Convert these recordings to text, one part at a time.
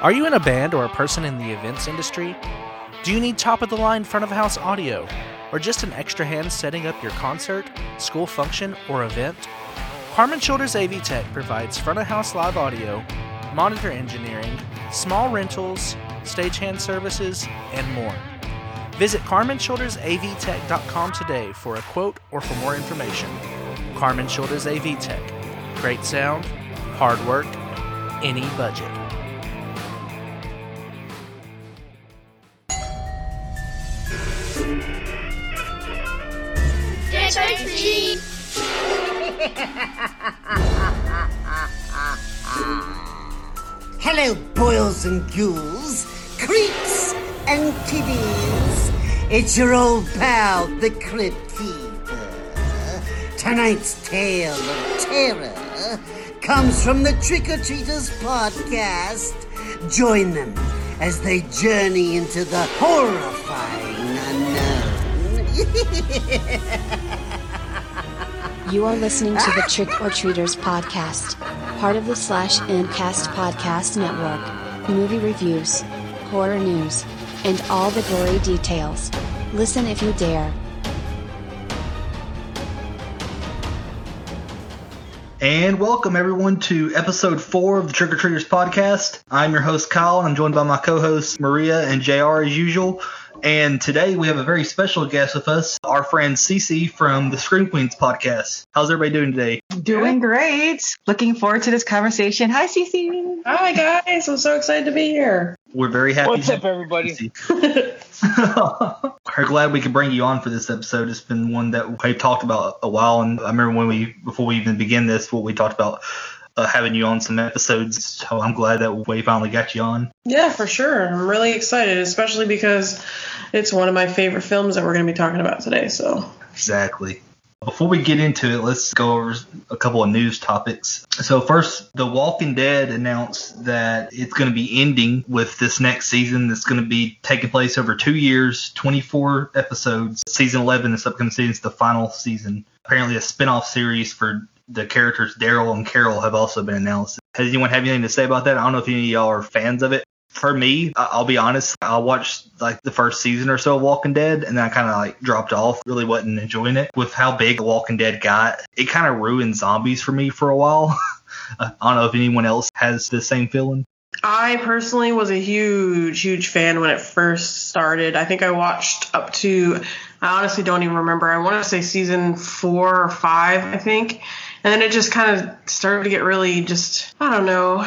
Are you in a band or a person in the events industry? Do you need top of the line front of house audio? Or just an extra hand setting up your concert, school function, or event? Carmen Shoulders AV Tech provides front of house live audio, monitor engineering, small rentals, stagehand services, and more. Visit CarmenShouldersAVTech.com today for a quote or for more information. Carmen Shoulders AV Tech. Great sound, hard work, any budget. Hello, boils and ghouls, creeps and kiddies. It's your old pal, the Crypt Keeper. Tonight's tale of terror comes from the Trick or Treaters podcast. Join them as they journey into the horrifying unknown. You are listening to the Trick or Treaters podcast, part of the Slash Cast podcast network. Movie reviews, horror news, and all the gory details. Listen if you dare. And welcome everyone to episode four of the Trick or Treaters podcast. I'm your host Kyle, and I'm joined by my co-hosts Maria and Jr. as usual. And today we have a very special guest with us, our friend Cece from the Scream Queens podcast. How's everybody doing today? Doing great. Looking forward to this conversation. Hi, Cece. Hi, guys. I'm so excited to be here. We're very happy. What's up, everybody? We're glad we could bring you on for this episode. It's been one that we've talked about a while, and I remember when we before we even begin this, what we talked about uh, having you on some episodes. So I'm glad that we finally got you on. Yeah, for sure. I'm really excited, especially because it's one of my favorite films that we're going to be talking about today. So exactly. Before we get into it, let's go over a couple of news topics. So first, The Walking Dead announced that it's going to be ending with this next season. That's going to be taking place over two years, 24 episodes. Season 11, this upcoming season, is the final season. Apparently, a spin-off series for the characters Daryl and Carol have also been announced. Has anyone have anything to say about that? I don't know if any of y'all are fans of it. For me, I'll be honest, I watched like the first season or so of Walking Dead and then I kind of like dropped off. Really wasn't enjoying it. With how big Walking Dead got, it kind of ruined zombies for me for a while. I don't know if anyone else has the same feeling. I personally was a huge, huge fan when it first started. I think I watched up to, I honestly don't even remember. I want to say season four or five, I think. And then it just kind of started to get really just, I don't know.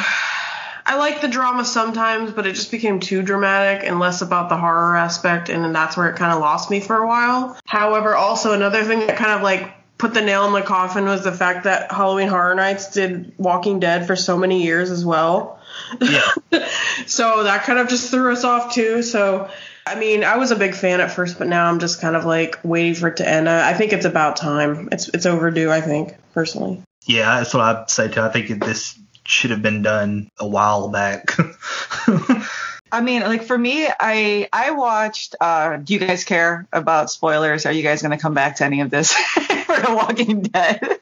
I like the drama sometimes, but it just became too dramatic and less about the horror aspect. And then that's where it kind of lost me for a while. However, also another thing that kind of like put the nail in the coffin was the fact that Halloween Horror Nights did Walking Dead for so many years as well. Yeah. so that kind of just threw us off too. So I mean, I was a big fan at first, but now I'm just kind of like waiting for it to end. I think it's about time. It's it's overdue. I think personally. Yeah, that's what I'd say too. I think this should have been done a while back. I mean, like for me, I I watched. Uh, do you guys care about spoilers? Are you guys going to come back to any of this for The Walking Dead?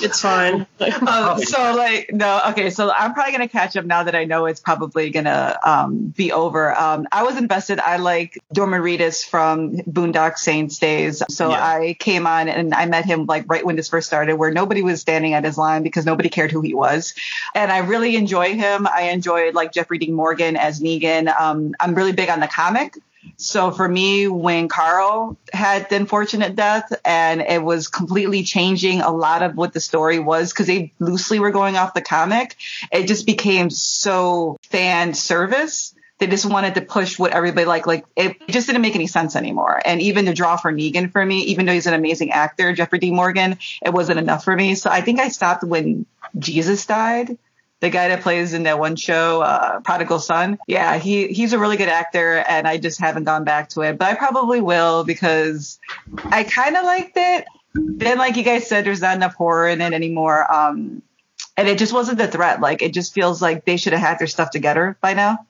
It's fine. um, so like no, okay. So I'm probably gonna catch up now that I know it's probably gonna um, be over. Um, I was invested. I like Reedus from Boondock Saints days. So yeah. I came on and I met him like right when this first started, where nobody was standing at his line because nobody cared who he was, and I really enjoy him. I enjoyed like Jeffrey Dean Morgan as Negan. Um, I'm really big on the comic. So for me, when Carl had the unfortunate death and it was completely changing a lot of what the story was because they loosely were going off the comic, it just became so fan service. They just wanted to push what everybody like. Like it just didn't make any sense anymore. And even to draw for Negan for me, even though he's an amazing actor, Jeffrey D. Morgan, it wasn't enough for me. So I think I stopped when Jesus died the guy that plays in that one show, uh, Prodigal Son. Yeah, he he's a really good actor, and I just haven't gone back to it, but I probably will because I kind of liked it. Then, like you guys said, there's not enough horror in it anymore, um, and it just wasn't the threat. Like it just feels like they should have had their stuff together by now.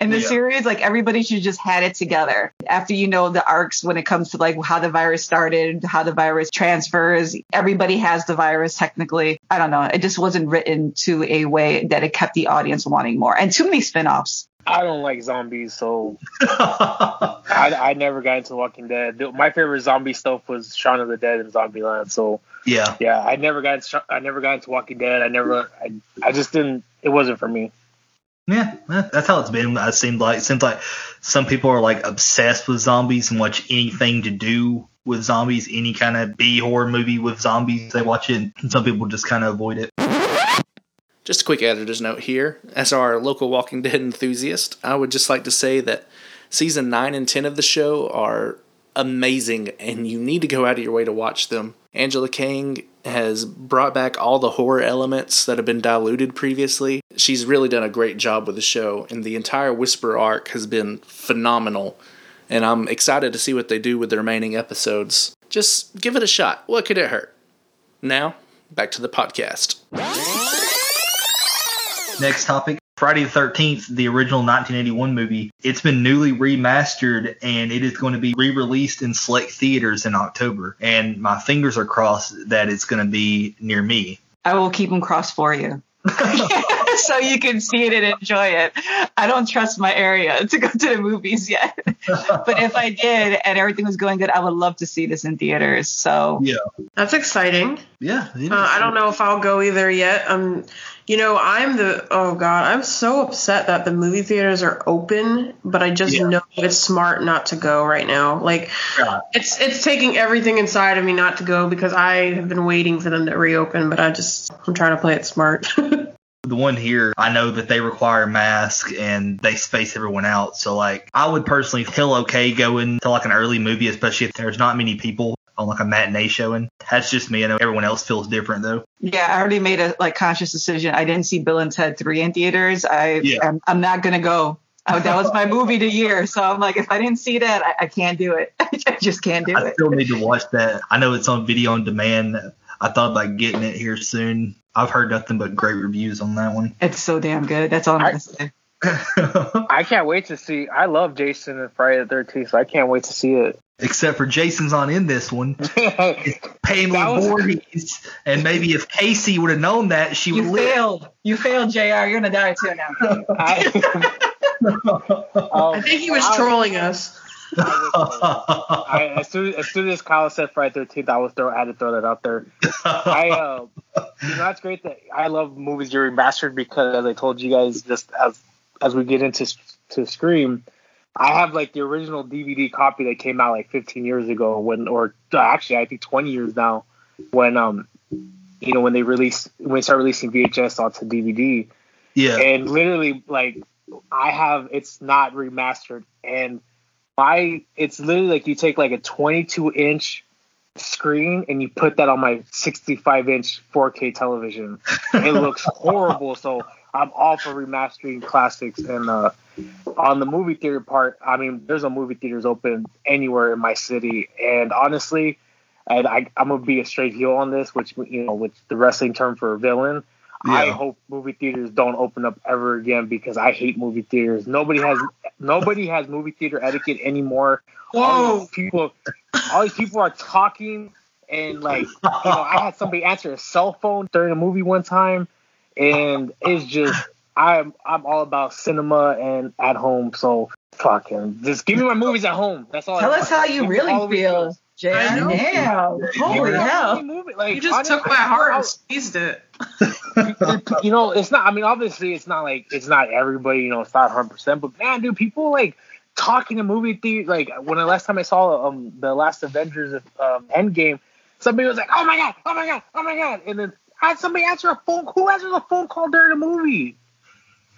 In the Yeah. series. Like everybody should just had it together. After you know the arcs when it comes to like how the virus started, how the virus transfers, everybody has the virus technically. I don't know. It just wasn't written to a way that it kept the audience wanting more. And too many spin-offs. I don't like zombies, so I, I never got into Walking Dead. My favorite zombie stuff was Shaun of the Dead and Zombieland. So yeah. yeah, I never got into, I never got into Walking Dead. I never I, I just didn't. It wasn't for me. Yeah, that's how it's been. It seems like it seems like some people are like obsessed with zombies and watch anything to do with zombies, any kind of B horror movie with zombies, they watch it. And some people just kind of avoid it. Just a quick editor's note here. As our local Walking Dead enthusiast, I would just like to say that season 9 and 10 of the show are amazing and you need to go out of your way to watch them. Angela Kang has brought back all the horror elements that have been diluted previously. She's really done a great job with the show, and the entire Whisper arc has been phenomenal. And I'm excited to see what they do with the remaining episodes. Just give it a shot. What could it hurt? Now, back to the podcast. Next topic Friday the 13th, the original 1981 movie. It's been newly remastered and it is going to be re released in select theaters in October. And my fingers are crossed that it's going to be near me. I will keep them crossed for you. so you can see it and enjoy it. I don't trust my area to go to the movies yet. but if I did and everything was going good, I would love to see this in theaters. So Yeah. That's exciting. Yeah. Uh. I don't know if I'll go either yet. Um, you know, I'm the oh god, I'm so upset that the movie theaters are open, but I just Yeah. know it's smart not to go right now. Like, Yeah. it's it's taking everything inside of me not to go because I have been waiting for them to reopen, but I just I'm trying to play it smart. The one here, I know that they require masks and they space everyone out. So, like, I would personally feel okay going to like an early movie, especially if there's not many people on like a matinee showing. That's just me. I know everyone else feels different though. yeah, I already made a like conscious decision. I didn't see Bill and Ted 3 in theaters. I Yeah. I'm, I'm not going to go. Oh, that was my movie to year. So I'm like, if I didn't see that, I, I can't do it. I just can't do I it. I still need to watch that. I know it's on video on demand. I thought about getting it here soon. I've heard nothing but great reviews on that one. It's so damn good. That's all I'm I- going to say. I can't wait to see. I love Jason and Friday the Thirteenth, so I can't wait to see it. Except for Jason's on in this one. Pamela was- Voorhees. And maybe if Casey would have known that, she would You live. failed. You failed, JR. You're going to die too now. I, Um, I think he was I- trolling us. I, as soon as soon as Kyle said Friday Thirteenth, I was throw I had to throw that out there. I uh, you know that's great that I love movies you're remastered because as I told you guys just as as we get into to Scream, I have like the original DVD copy that came out like 15 years ago when or uh, actually I think 20 years now when um you know when they release when they start releasing VHS onto DVD yeah. and literally like I have it's not remastered and my it's literally like you take like a 22 inch screen and you put that on my 65 inch 4K television. It looks horrible, so I'm all for remastering classics and uh on the movie theater part, I mean, there's no movie theaters open anywhere in my city, and honestly, and I, I'm gonna be a straight heel on this, which you know, which the wrestling term for a villain. I hope movie theaters don't open up ever again because I hate movie theaters. Nobody has nobody has movie theater etiquette anymore. Whoa. All these people, all these people are talking and like you know, I had somebody answer a cell phone during a movie one time, and it's just I'm I'm all about cinema and at home. So fucking just give me my movies at home. That's all. Tell I us how you Give really all the feel, films. JR. I know. Damn. Holy me hell. movie. Like You just took my heart I- and squeezed it. you know, it's not. I mean, obviously, it's not like it's not everybody. You know, it's not 100. percent But man, dude, people like talking to movie theater. Like when the last time I saw um the last Avengers of um, Endgame, somebody was like, "Oh my god, oh my god, oh my god," and then had somebody answer a phone. Who answers a phone call during a movie?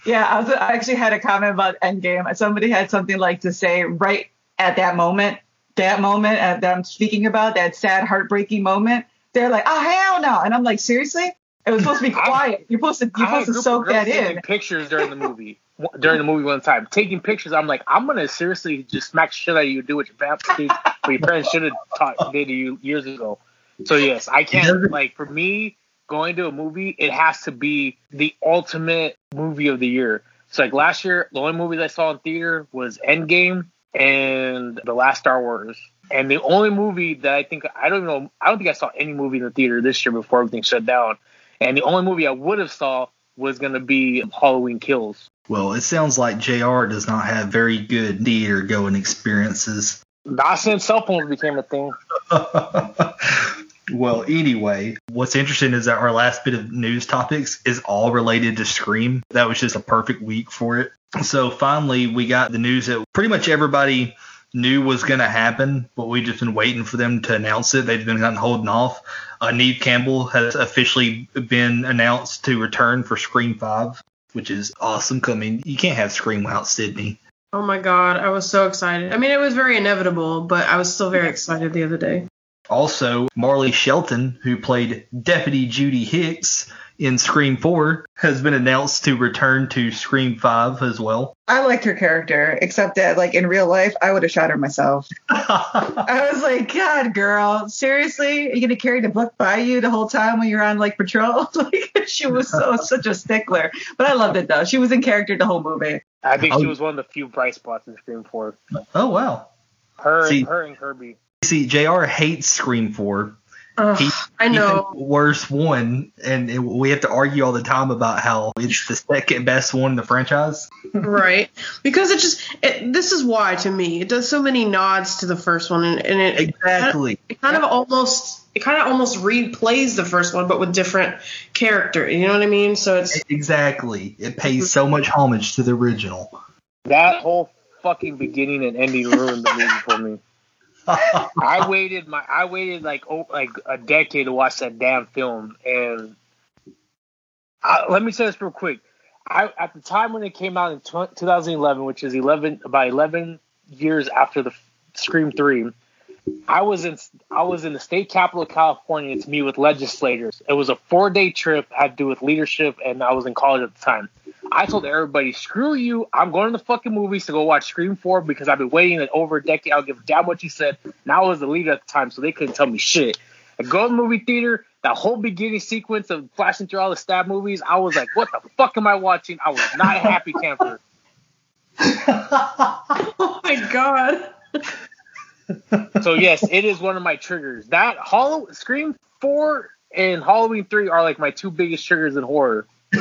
Yeah, I, was, I actually had a comment about Endgame. Somebody had something like to say right at that moment, that moment uh, that I'm speaking about, that sad, heartbreaking moment. They're like, oh, hell no. And I'm like, seriously? It was supposed to be I- quiet. You're supposed to, you're I had a supposed to group of soak girls that in. Pictures during the movie. During the movie one time, taking pictures, I'm like, I'm gonna seriously just smack shit out of you, do what your parents did, what your parents should have taught did to you years ago. So yes, I can't like for me going to a movie, it has to be the ultimate movie of the year. So like last year, the only movies I saw in theater was Endgame and The Last Star Wars. And the only movie that I think I don't know I don't think I saw any movie in the theater this year before everything shut down. And the only movie I would have saw was gonna be Halloween Kills. Well, it sounds like JR does not have very good theater going experiences. Not since cell phones became a thing. well, anyway, what's interesting is that our last bit of news topics is all related to Scream. That was just a perfect week for it. So finally, we got the news that pretty much everybody knew was going to happen, but we've just been waiting for them to announce it. They've been kind of holding off. Uh, Neve Campbell has officially been announced to return for Scream 5, which is awesome. I mean, you can't have Scream without Sidney. Oh my god, I was so excited. I mean, it was very inevitable, but I was still very excited the other day. Also, Marley Shelton, who played Deputy Judy Hicks in Scream 4, has been announced to return to Scream 5 as well. I liked her character, except that, like, in real life, I would have shot her myself. I was like, God, girl, seriously? Are you going to carry the book by you the whole time when you're on, like, patrol? like, she was so such a stickler. But I loved it, though. She was in character the whole movie. I think she oh. was one of the few bright spots in Scream 4. Oh, wow. Her, See- her and Kirby. See, JR hates Scream 4. Ugh, He- I know. He's worst one, and it- we have to argue all the time about how it's the second best one in the franchise. right because it just it, this is why to me it does so many nods to the first one and, and it Exactly. it kind of almost it kind of almost replays the first one but with different character you know what i mean so it's Exactly. It pays so much homage to the original. That whole fucking beginning and ending ruined the movie for me. I waited my I waited like oh, like a decade to watch that damn film, and I, let me say this real quick. I at the time when it came out in tw 2011, which is 11 about 11 years after the Scream three, I was in I was in the state capital of California to meet with legislators. It was a four day trip, had to do with leadership, and I was in college at the time. I told everybody, screw you. I'm going to the fucking movies to go watch Scream 4 because I've been waiting like over a decade. I don't give a damn what you said. Now I was the leader at the time, so they couldn't tell me shit. I go to the movie theater, that whole beginning sequence of flashing through all the stab movies, I was like, what the fuck am I watching? I was not a happy camper. oh my god So yes, it is one of my triggers. That Hollow Scream 4 and Halloween 3 are like my two biggest triggers in horror.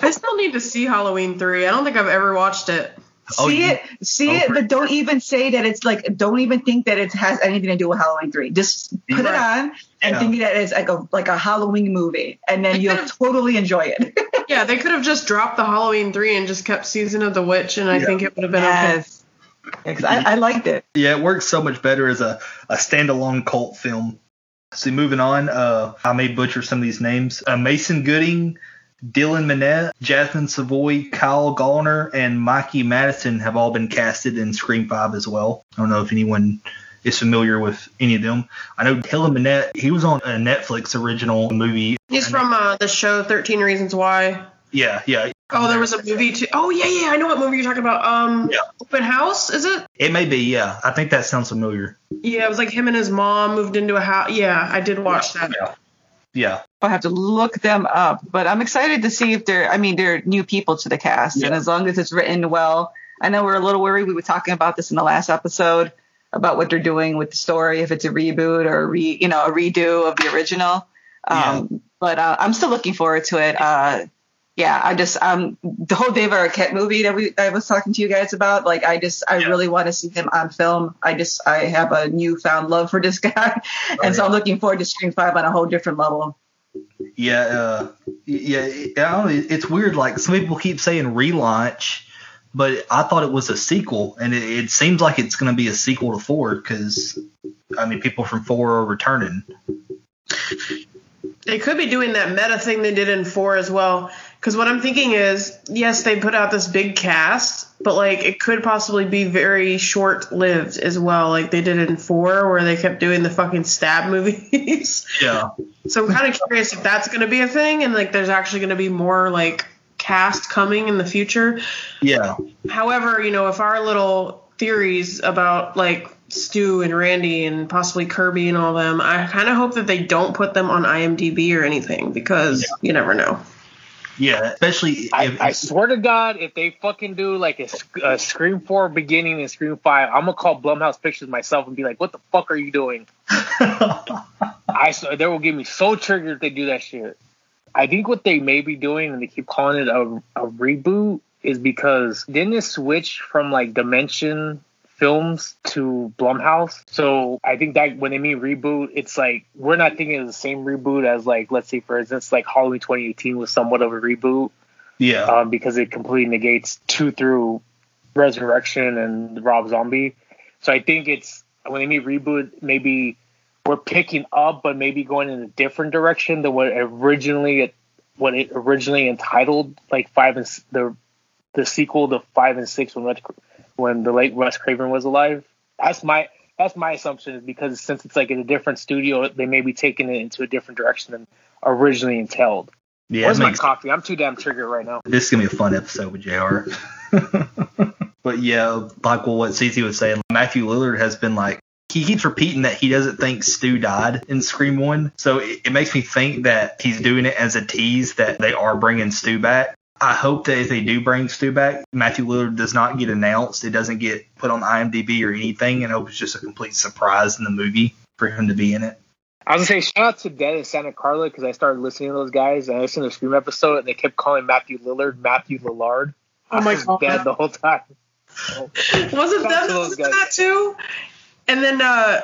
i still need to see halloween 3 i don't think i've ever watched it Oh, see you- it, see oh, it, but don't even say that it's like. Don't even think that it has anything to do with Halloween three. Just put it on and Yeah. think that it's like a like a Halloween movie, and then you'll totally enjoy it. yeah they could have just dropped the halloween 3 and just kept season of the witch and i Yeah. think it would have been okay yes, because I, I liked it. Yeah, it works so much better as a, a standalone cult film. So moving on, uh, I may butcher some of these names. Uh, Mason Gooding, Dylan Minnette, Jasmine Savoy, Kyle Gallner, and Mikey Madison have all been casted in Scream 5 as well. I don't know if anyone is familiar with any of them. I know Dylan Minnette, he was on a Netflix original movie. he's from uh, the show 13 reasons why Yeah, yeah. Oh, there was a movie too. Oh yeah, yeah, I know what movie you're talking about. Um, Yeah. Open House, is it? It may be, yeah. I think that sounds familiar. Yeah, it was like him and his mom moved into a house. Yeah, I did watch that. Yeah. Yeah. I'll have to look them up, but I'm excited to see if they're. I mean, they're new people to the cast, and as long as it's written well, I know we're a little worried. We were talking about this in the last episode about what they're doing with the story, if it's a reboot or a re, you know, a redo of the original. Um, But uh, I'm still looking forward to it. Uh, yeah, I just um the whole Dave Arquette movie that we I was talking to you guys about. Like, I just I Yeah. really want to see him on film. I just I have a newfound love for this guy, and so yeah. I'm looking forward to Scream Five on a whole different level. Yeah, uh, yeah. I don't know, it's weird. Like some people keep saying relaunch, but I thought it was a sequel, and it, it seems like it's going to be a sequel to four because I mean, people from four are returning. They could be doing that meta thing they did in four as well. Because what I'm thinking is, yes, they put out this big cast, but like it could possibly be very short lived as well, like they did in four, where they kept doing the fucking stab movies. Yeah, so I'm kind of curious if that's going to be a thing, and like there's actually going to be more like cast coming in the future. yeah, However, you know, if our little theories about like Stu and Randy and possibly Kirby and all them, I kind of hope that they don't put them on IMDb or anything because you never know. Yeah, especially if, I, I swear to God, if they fucking do like a, a Scream Four beginning and Scream Five, I'm gonna call Blumhouse Pictures myself and be like, "What the fuck are you doing?" I they will get me so triggered if they do that shit. I think what they may be doing, and they keep calling it a, a reboot, is because didn't it switch from like Dimension films to Blumhouse? So I think that when they mean reboot, it's like we're not thinking of the same reboot as like let's say for instance like Halloween 2018 was somewhat of a reboot yeah, um, because it completely negates two through Resurrection and Rob Zombie. So I think it's when they mean reboot, maybe we're picking up, but maybe going in a different direction than what originally it what it originally entitled, like five and the the sequel to five and six when when the late Wes Craven was alive. That's my that's my assumption is because since it's like in a different studio, they may be taking it into a different direction than originally entailed. yeah. Where's it my coffee? I'm too damn triggered right now. this is gonna be a fun episode with Jr. but yeah, like what Cece was saying, Matthew Lillard has been like he keeps repeating that he doesn't think Stu died in Scream One, so it, it makes me think that he's doing it as a tease that they are bringing Stu back. I hope that if they do bring Stu back, Matthew Lillard does not get announced. It doesn't get put on IMDb or anything, and I hope it's just a complete surprise in the movie for him to be in it. I was gonna say shout out to Dead in Santa Carla because I started listening to those guys and I listened to the Scream episode and they kept calling Matthew Lillard Matthew Lillard. Oh my I was God. dead the whole time. Wasn't Shout them out to those listening guys. that too? And then uh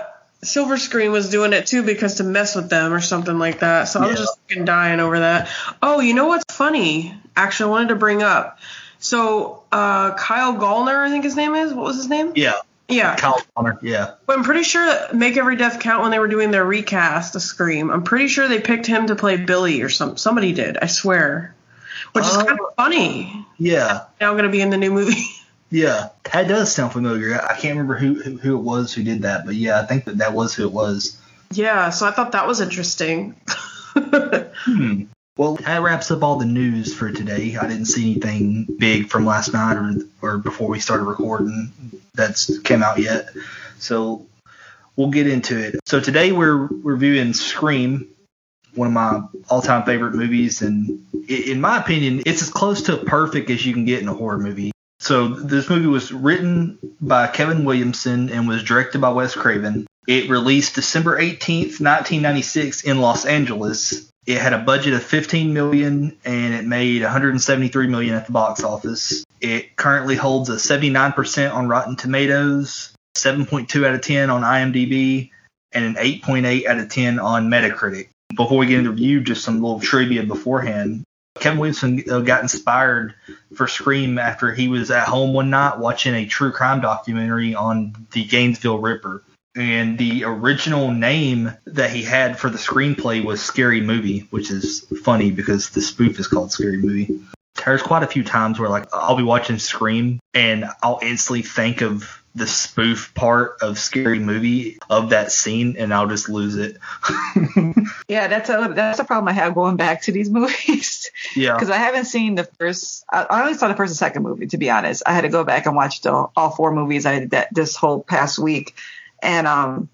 Silver Screen was doing it too because to mess with them or something like that. So I'm just fucking dying over that. Oh, you know what's funny? Actually, I wanted to bring up. So uh Kyle Gallner, I think his name is. What was his name? Yeah, Yeah. Kyle Connor. Yeah, But I'm pretty sure that Make Every Death Count when they were doing their recast of Scream, I'm pretty sure they picked him to play Billy or some somebody did, I swear. Which is Oh. kind of funny. yeah. Now gonna be in the new movie. Yeah, that does sound familiar. I can't remember who, who who it was who did that, but yeah, I think that that was who it was. yeah, so I thought that was interesting. Hmm. Well, that wraps up all the news for today. I didn't see anything big from last night or or before we started recording that's came out yet. So we'll get into it. So today we're reviewing Scream, one of my all-time favorite movies, and in my opinion, it's as close to perfect as you can get in a horror movie. So this movie was written by Kevin Williamson and was directed by Wes Craven. It released December 18th, 1996 in Los Angeles. It had a budget of 15 million and it made 173 million at the box office. It currently holds a 79% on Rotten Tomatoes, 7.2 out of 10 on IMDb, and an 8.8 out of 10 on Metacritic. Before we get into review, just some little trivia beforehand. Kevin Williamson uh, got inspired for Scream after he was at home one night watching a true crime documentary on the Gainesville Ripper. And the original name that he had for the screenplay was Scary Movie, which is funny because the spoof is called Scary Movie. There's quite a few times where like I'll be watching Scream and I'll instantly think of the spoof part of Scary Movie of that scene and I'll just lose it. Yeah, that's a that's a problem I have going back to these movies yeah. because I haven't seen the first. I, only saw the first and second movie. To be honest, I had to go back and watch the, all four movies I did that this whole past week, and um,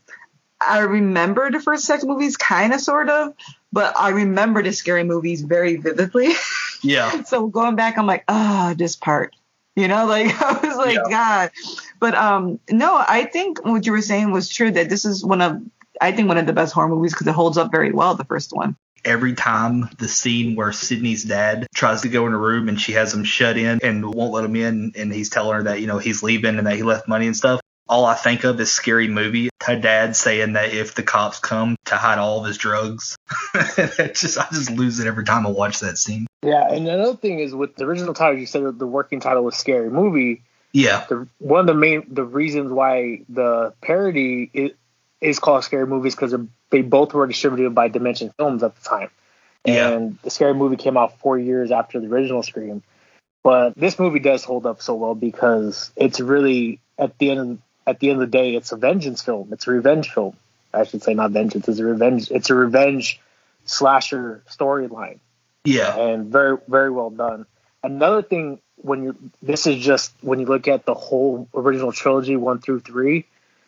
I remember the first and second movies kind of sort of, but I remember the scary movies very vividly. Yeah. so going back, I'm like, ah, this part. You know, like I was like, Yeah. God. But um, no, I think what you were saying was true. That this is one of, I think one of the best horror movies because it holds up very well. The first one. every time the scene where Sidney's dad tries to go in a room and she has him shut in and won't let him in, and he's telling her that you know he's leaving and that he left money and stuff. All I think of is scary movie. Her dad saying that if the cops come to hide all of his drugs, just I just lose it every time I watch that scene. Yeah, and another thing is with the original title, you said that the working title was Scary Movie. Yeah, The, one of the main the reasons why the parody is, is called Scary Movies because they both were distributed by Dimension Films at the time, Yeah. and the Scary Movie came out four years after the original Scream. But this movie does hold up so well because it's really at the end of, at the end of the day, it's a vengeance film. It's a revenge film. I should say not vengeance. It's a revenge. It's a revenge slasher storyline yeah, and very very well done. Another thing when you this is just when you look at the whole original trilogy one through three,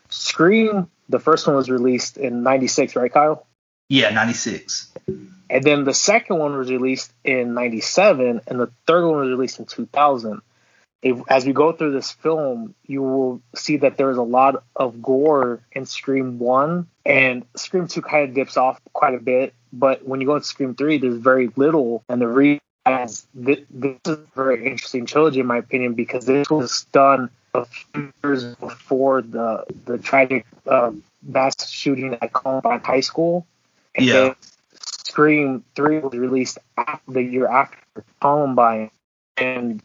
Scream the first one was released in '96, right, Kyle? Yeah, 96. And then the second one was released in 97, and the third one was released in 2000. If, as we go through this film, you will see that there is a lot of gore in Scream 1, and Scream 2 kind of dips off quite a bit. But when you go to Scream 3, there's very little. And the reason is this, this is a very interesting trilogy, in my opinion, because this was done a few years before the, the tragic uh, mass shooting at Columbine High School. And Yeah. Scream 3 was released after, the year after Columbine. And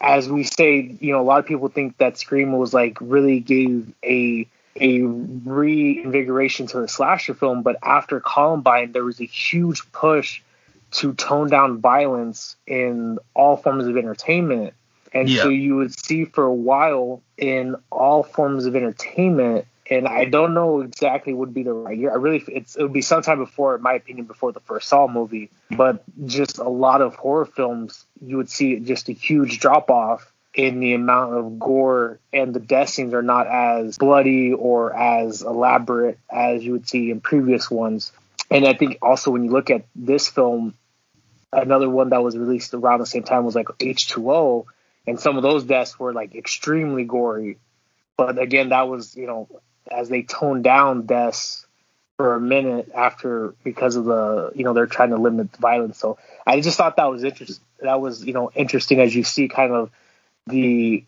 as we say, you know, a lot of people think that Scream was like really gave a a reinvigoration to the slasher film, but after Columbine, there was a huge push to tone down violence in all forms of entertainment. And so you would see for a while in all forms of entertainment, and I don't know exactly would be the right year. I really, it's it would be sometime before, in my opinion, before the first Saw movie. But just a lot of horror films, you would see just a huge drop off in the amount of gore, and the death scenes are not as bloody or as elaborate as you would see in previous ones. And I think also when you look at this film, another one that was released around the same time was like H2O, and some of those deaths were like extremely gory. But again, that was you know as they toned down deaths for a minute after because of the you know they're trying to limit the violence. So I just thought that was interesting. That was you know interesting as you see kind of the,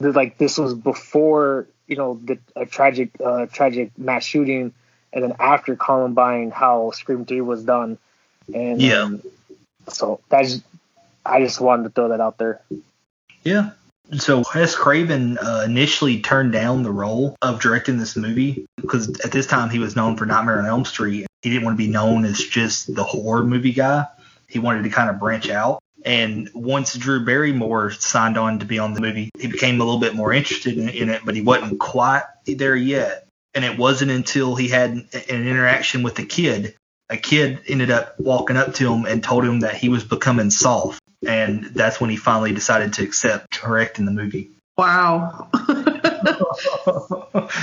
the like this was before you know the a tragic uh, tragic mass shooting, and then after Columbine, how Scream Three was done, and Yeah. um, so that's I just wanted to throw that out there. Yeah. So Wes Craven uh, initially turned down the role of directing this movie because at this time he was known for Nightmare on Elm Street. He didn't want to be known as just the horror movie guy. He wanted to kind of branch out. And once Drew Barrymore signed on to be on the movie, he became a little bit more interested in, in it, but he wasn't quite there yet. And it wasn't until he had an interaction with a kid. A kid ended up walking up to him and told him that he was becoming soft and that's when he finally decided to accept directing the movie. Wow.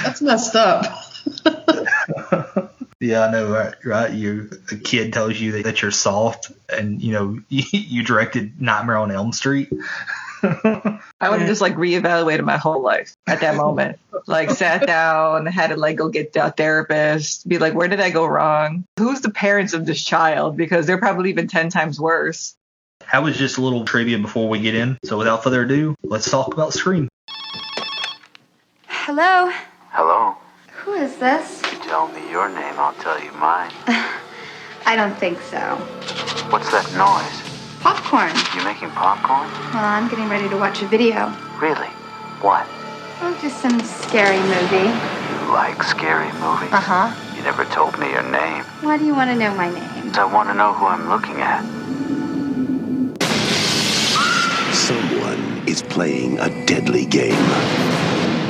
That's messed up. Yeah, I know, right? Right? You a kid tells you that, that you're soft, and you know you, you directed Nightmare on Elm Street. I would have just like reevaluated my whole life at that moment. like sat down, had to like go get a therapist, be like, where did I go wrong? Who's the parents of this child? Because they're probably even 10 times worse. That was just a little trivia before we get in. So without further ado, let's talk about Scream. Hello? Hello. Who is this? You tell me your name, I'll tell you mine. I don't think so. What's that noise? Popcorn. You making popcorn? Well, I'm getting ready to watch a video. Really? What? Oh, just some scary movie. You like scary movies? Uh huh. You never told me your name. Why do you want to know my name? I want to know who I'm looking at. Someone is playing a deadly game.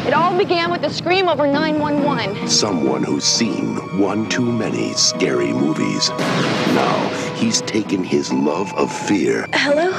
It all began with a scream over 911. Someone who's seen one too many scary movies. Now he's taken his love of fear Hello?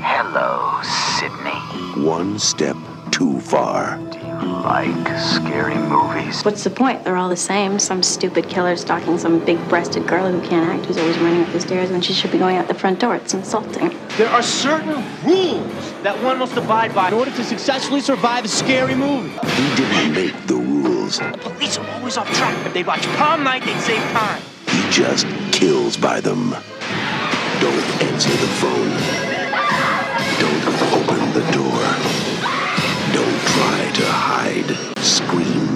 Hello, Sidney. one step too far. Do you like scary movies? What's the point? They're all the same. Some stupid killer stalking some big breasted girl who can't act, who's always running up the stairs when she should be going out the front door. It's insulting. There are certain rules that one must abide by in order to successfully survive a scary movie. He didn't make the rules. The police are always off track. If they watch Prom Night, they save time. He just kills by them. Don't answer the phone. Try to hide. Scream.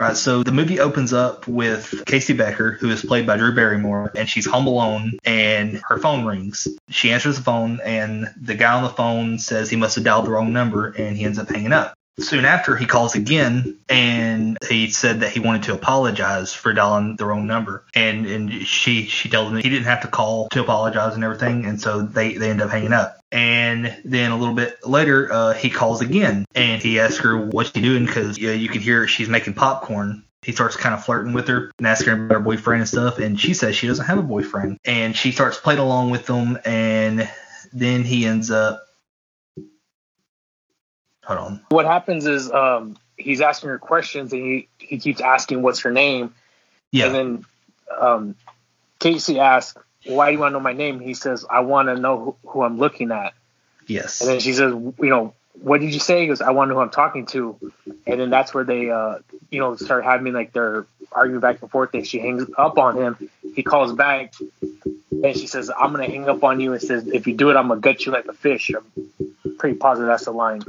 All right, so the movie opens up with Casey Becker, who is played by Drew Barrymore, and she's home alone, and her phone rings. She answers the phone, and the guy on the phone says he must have dialed the wrong number, and he ends up hanging up. Soon after, he calls again, and he said that he wanted to apologize for dialing the wrong number, and and she she told him he didn't have to call to apologize and everything, and so they they end up hanging up. And then a little bit later, uh, he calls again, and he asks her what's she doing because know, you can hear she's making popcorn. He starts kind of flirting with her and asking her about her boyfriend and stuff, and she says she doesn't have a boyfriend, and she starts playing along with him, and then he ends up. Hold on. What happens is um, he's asking her questions and he he keeps asking what's her name. Yeah. And then um, Casey asks, "Why do you want to know my name?" He says, "I want to know who, who I'm looking at." Yes. And then she says, "You know, what did you say?" He goes, "I want to know who I'm talking to." And then that's where they, uh, you know, start having like their arguing back and forth. And she hangs up on him. He calls back, and she says, "I'm gonna hang up on you." And says, "If you do it, I'm gonna gut you like a fish." I'm pretty positive that's the line.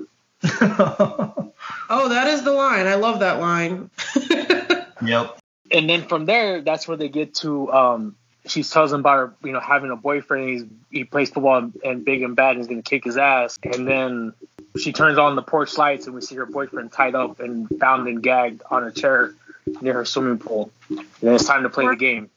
Oh, that is the line. I love that line. Yep. and then from there, that's where they get to. Um, she tells him about her, you know, having a boyfriend. He's he plays football and, and big and bad, and he's gonna kick his ass. And then she turns on the porch lights, and we see her boyfriend tied up and bound and gagged on a chair near her swimming pool. And then it's time to play the game.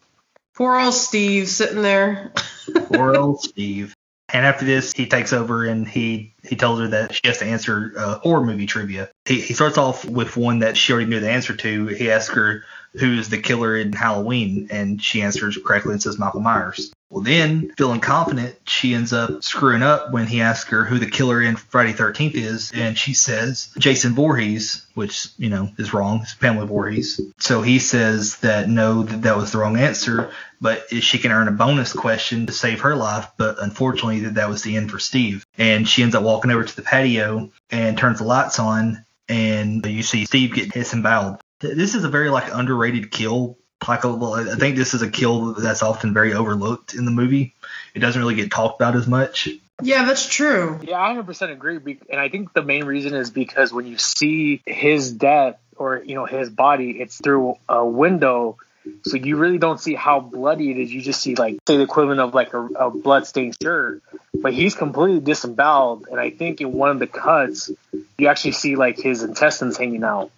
Poor old Steve sitting there. Poor old Steve. And after this, he takes over and he he tells her that she has to answer uh, horror movie trivia. He, he starts off with one that she already knew the answer to. He asks her who is the killer in Halloween, and she answers correctly and says Michael Myers. Well, then, feeling confident, she ends up screwing up when he asks her who the killer in Friday 13th is, and she says Jason Voorhees, which, you know, is wrong. It's Pamela Voorhees. So he says that no, that, that was the wrong answer, but she can earn a bonus question to save her life, but unfortunately, that, that was the end for Steve. And she ends up walking over to the patio and turns the lights on, and you see Steve get disemboweled. This is a very like underrated kill like I think this is a kill that's often very overlooked in the movie. It doesn't really get talked about as much. Yeah, that's true. Yeah, I 100% agree. And I think the main reason is because when you see his death or, you know, his body, it's through a window. So you really don't see how bloody it is. You just see, like, say the equivalent of like a, a blood-stained shirt. But he's completely disemboweled. And I think in one of the cuts, you actually see, like, his intestines hanging out.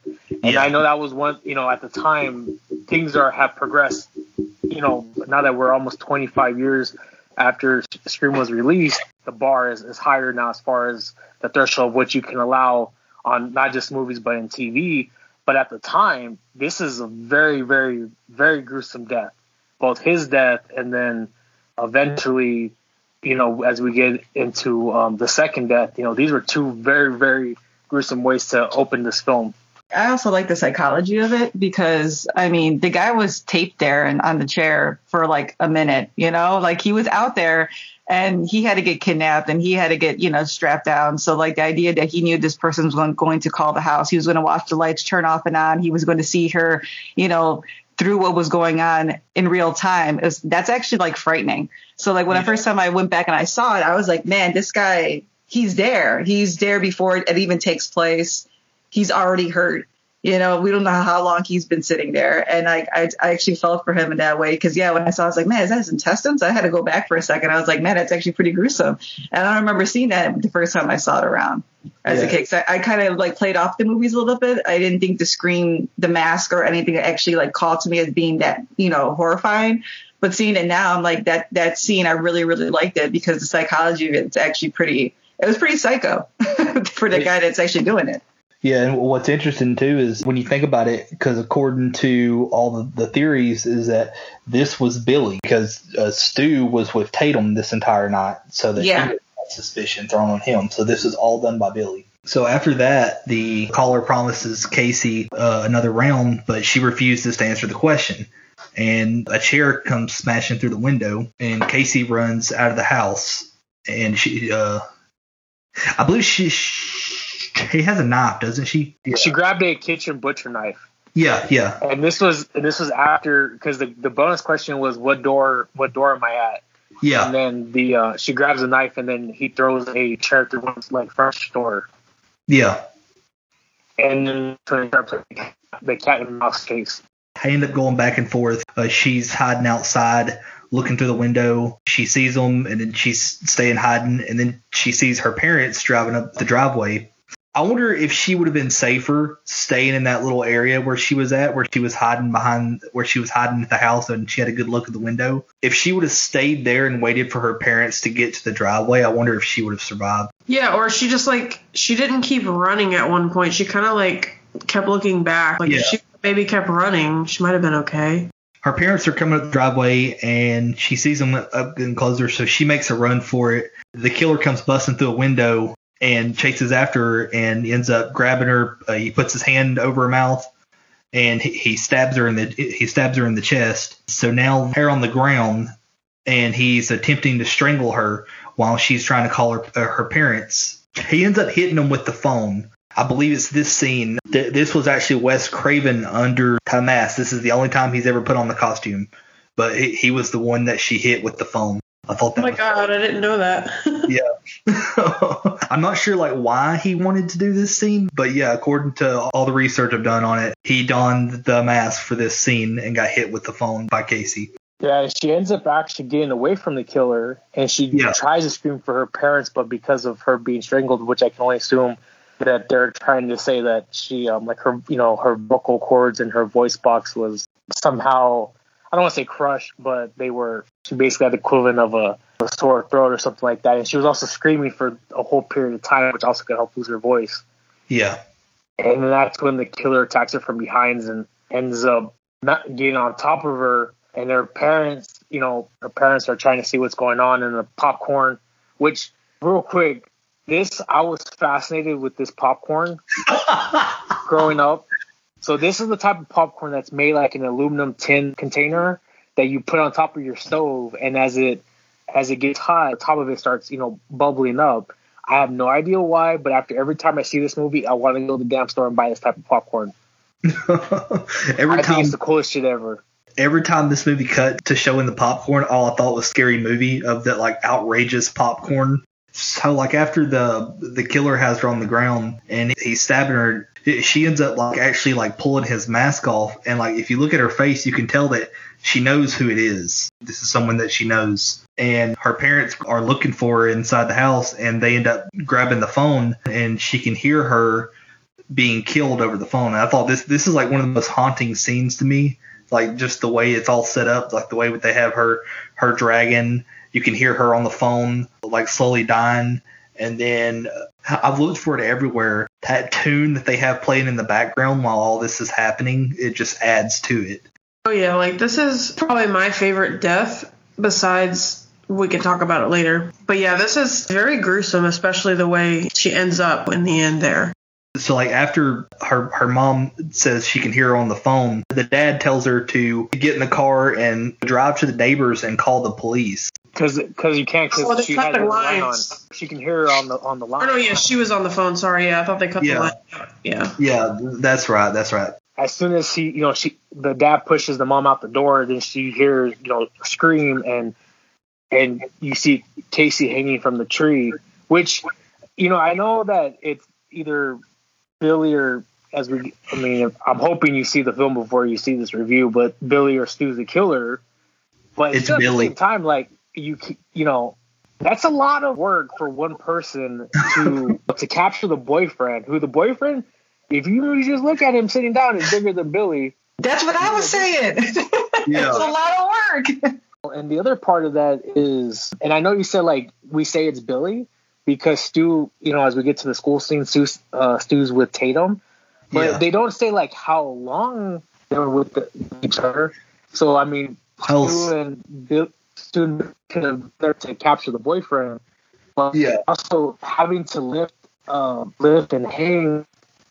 And I know that was one, you know, at the time, things are have progressed. You know, now that we're almost 25 years after Scream was released, the bar is, is higher now as far as the threshold of what you can allow on not just movies but in TV. But at the time, this is a very, very, very gruesome death. Both his death and then eventually, you know, as we get into um, the second death, you know, these were two very, very gruesome ways to open this film. I also like the psychology of it because I mean the guy was taped there and on the chair for like a minute, you know, like he was out there and he had to get kidnapped and he had to get you know strapped down. So like the idea that he knew this person was going to call the house, he was going to watch the lights turn off and on, he was going to see her, you know, through what was going on in real time is that's actually like frightening. So like when the first time I went back and I saw it, I was like, man, this guy, he's there. He's there before it even takes place he's already hurt. You know, we don't know how long he's been sitting there. And I, I, I actually felt for him in that way. Because, yeah, when I saw I was like, man, is that his intestines? I had to go back for a second. I was like, man, that's actually pretty gruesome. And I remember seeing that the first time I saw it around as Yeah. a kid. 'Cause I, I kind of like played off the movies a little bit. I didn't think the scream, the mask, or anything actually like called to me as being that, you know, horrifying. But seeing it now, I'm like, that, that scene, I really, really liked it because the psychology of it's actually pretty, it was pretty psycho for the guy that's actually doing it. Yeah, and what's interesting too is when you think about it, because according to all the, the theories, is that this was Billy because uh, Stu was with Tatum this entire night, so that Yeah. he had suspicion thrown on him. So this is all done by Billy. So after that, the caller promises Casey uh, another round, but she refuses to answer the question. And a chair comes smashing through the window, and Casey runs out of the house. And she, uh, I believe she, she has a knife, doesn't she? She grabbed a kitchen butcher knife. Yeah, yeah, And this was and this was after because the, the bonus question was what door what door am I at? yeah. And then the uh, she grabs a knife and then he throws a chair through one's like front door. Yeah. And then so they start playing the cat and mouse case. I end up going back and forth. Uh, she's hiding outside, looking through the window. She sees them, and then she's staying hiding. And then she sees her parents driving up the driveway. I wonder if she would have been safer staying in that little area where she was at, where she was hiding behind, where she was hiding at the house, and she had a good look at the window. If she would have stayed there and waited for her parents to get to the driveway, I wonder if she would have survived. Yeah, or she just like she didn't keep running at one point. She kind of like kept looking back. Like Yeah. if she maybe kept running, she might have been okay. her parents are coming up the driveway and she sees them up getting closer, so she makes a run for it. The killer comes busting through a window and chases after her and ends up grabbing her. Uh, he puts his hand over her mouth and he, he stabs her in the he stabs her in the chest. So now her on the ground and he's attempting to strangle her while she's trying to call her uh, her parents. He ends up hitting them with the phone. I believe it's this scene. Th- this was actually Wes Craven under a mask. This is the only time he's ever put on the costume, but he was the one that she hit with the phone. I thought Oh that my was god, I didn't know that. yeah. I'm not sure like why he wanted to do this scene, but yeah, according to all the research I've done on it, he donned the mask for this scene and got hit with the phone by Casey. Yeah, she ends up actually getting away from the killer, and she Yeah. tries to scream for her parents, but because of her being strangled, which I can only assume that they're trying to say that she, um, like her, you know, her vocal cords and her voice box was somehow, I don't want to say crushed, but they were. She basically had the equivalent of a, a sore throat or something like that, and she was also screaming for a whole period of time, which also could help lose her voice. Yeah. And then that's when the killer attacks her from behind and ends up not getting on top of her. And her parents, you know, her parents are trying to see what's going on in the popcorn. Which, real quick, this I was fascinated with this popcorn growing up. So this is the type of popcorn that's made like an aluminum tin container that you put on top of your stove, and as it as it gets hot, the top of it starts, you know, bubbling up. I have no idea why, but after every time I see this movie, I want to go to the damn store and buy this type of popcorn. Every I time think it's the coolest shit ever. every time this movie cut to showing the popcorn, all I thought was scary movie of that like outrageous popcorn. So like after the the killer has her on the ground and he's stabbing her, she ends up like actually like pulling his mask off and like if you look at her face, you can tell that she knows who it is. This is someone that she knows. And her parents are looking for her inside the house and they end up grabbing the phone and she can hear her being killed over the phone. And I thought this this is like one of the most haunting scenes to me. Like just the way it's all set up, like the way they have her her dragon. You can hear her on the phone, like slowly dying. And then uh, I've looked for it everywhere. That tune that they have playing in the background while all this is happening, it just adds to it. Oh yeah, like this is probably my favorite death besides we can talk about it later. But yeah, this is very gruesome, especially the way she ends up in the end there. So like after her her mom says she can hear her on the phone, the dad tells her to get in the car and drive to the neighbors and call the police. Because because you can't Oh, because they she cut the line on. lines. She can hear her on the on the line. Oh no, yeah, she was on the phone. Sorry, yeah, I thought they cut Yeah. the line out. Yeah. Yeah, that's right. That's right. As soon as she, you know, she the dad pushes the mom out the door, then she hears, you know, scream and and you see Casey hanging from the tree, which, you know, I know that it's either Billy or as we, I mean, I'm hoping you see the film before you see this review, but Billy or Stu's the killer. But It's still at Billy. the same time, like you, you know, that's a lot of work for one person to to capture the boyfriend. Who the boyfriend? If you just look at him sitting down, is bigger than Billy. That's what I was saying. Yeah. it's a lot of work. And the other part of that is, and I know you said like we say it's Billy because Stu, you know, as we get to the school scene, Stu, uh, Stu's with Tatum, but Yeah. they don't say like how long they were with the, each other. So I mean, Stu and Bill, Stu could have there to capture the boyfriend, but Yeah. also having to lift, uh, lift and hang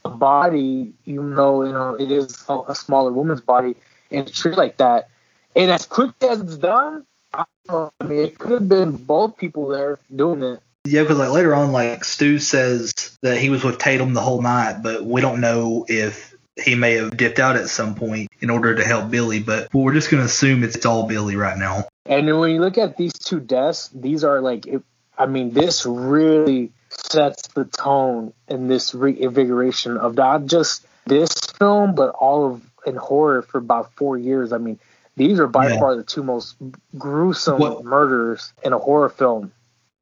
a body, even though you know it is a, a smaller woman's body, and treat like that. And as quick as it's done, I, know, I mean, it could have been both people there doing it. Yeah, because like later on, like Stu says that he was with Tatum the whole night, but we don't know if he may have dipped out at some point in order to help Billy. But we're just gonna assume it's, it's all Billy right now. And when you look at these two deaths, these are like, it, I mean, this really sets the tone in this reinvigoration of not just this film, but all of in horror for about four years. I mean, these are by Yeah. far the two most gruesome What- murders in a horror film.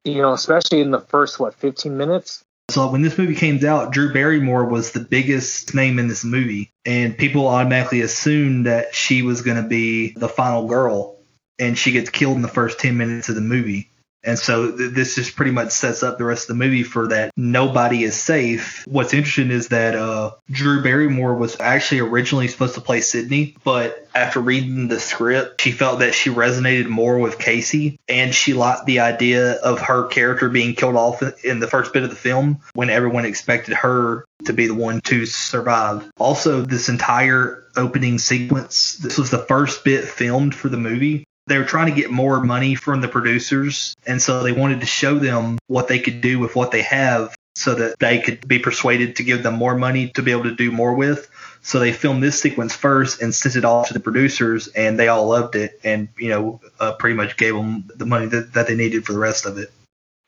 You know, especially in the first what 15 minutes. So when this movie came out, Drew Barrymore was the biggest name in this movie, and people automatically assumed that she was gonna be the final girl, and she gets killed in the first ten minutes of the movie. And so th- this just pretty much sets up the rest of the movie for that nobody is safe. What's interesting is that uh, Drew Barrymore was actually originally supposed to play Sidney, but after reading the script, she felt that she resonated more with Casey, and she liked the idea of her character being killed off in the first bit of the film when everyone expected her to be the one to survive. Also, this entire opening sequence, this was the first bit filmed for the movie they were trying to get more money from the producers and so they wanted to show them what they could do with what they have so that they could be persuaded to give them more money to be able to do more with. So they filmed this sequence first and sent it off to the producers and they all loved it and you know uh, pretty much gave them the money that, that they needed for the rest of it.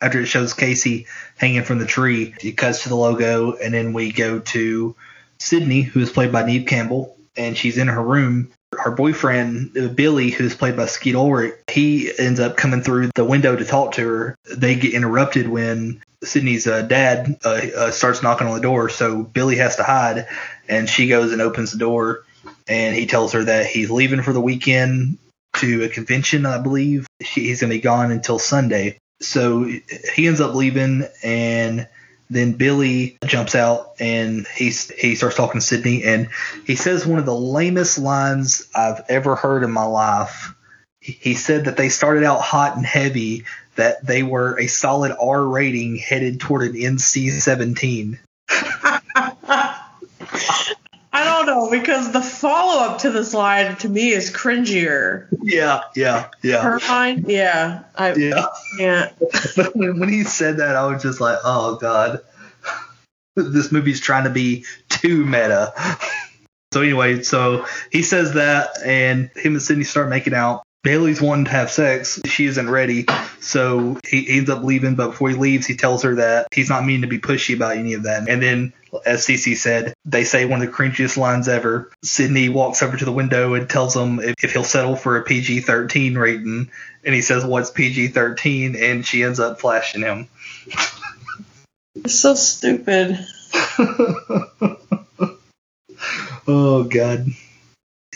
After it shows casey hanging from the tree it cuts to the logo and then we go to sidney who is played by neve campbell and she's in her room her boyfriend Billy, who's played by Skeet Ulrich, he ends up coming through the window to talk to her. They get interrupted when Sidney's uh, dad uh, uh, starts knocking on the door, so Billy has to hide, and she goes and opens the door, and he tells her that he's leaving for the weekend to a convention, I believe. He's going to be gone until Sunday. So he ends up leaving, and then Billy jumps out and he he starts talking to Sidney and he says one of the lamest lines I've ever heard in my life. He said that they started out hot and heavy, that they were a solid R rating headed toward an NC 17. Because the follow up to this line to me is cringier. Yeah, yeah, yeah. Her line, yeah, I yeah. can't. When, when he said that, I was just like, oh god, this movie's trying to be too meta. So anyway, so he says that, and him and Sidney start making out. Bailey's wanting to have sex. She isn't ready. So he, ends up leaving, but before he leaves, he tells her that he's not meaning to be pushy about any of that. And then, as Cece said, they say one of the cringiest lines ever. Sidney walks over to the window and tells him if, if he'll settle for a PG 13 rating. And he says, What's PG 13? And she ends up flashing him. It's so stupid. oh, God.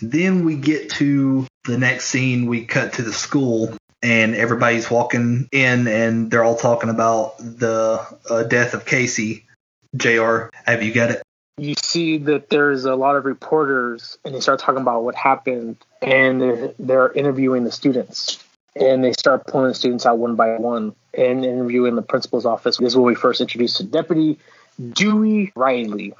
Then we get to the next scene. We cut to the school, and everybody's walking in, and they're all talking about the uh, death of Casey. JR, have you got it? You see that there's a lot of reporters, and they start talking about what happened, and they're, they're interviewing the students. And they start pulling the students out one by one and interviewing the principal's office. This is when we first introduced to Deputy Dewey Riley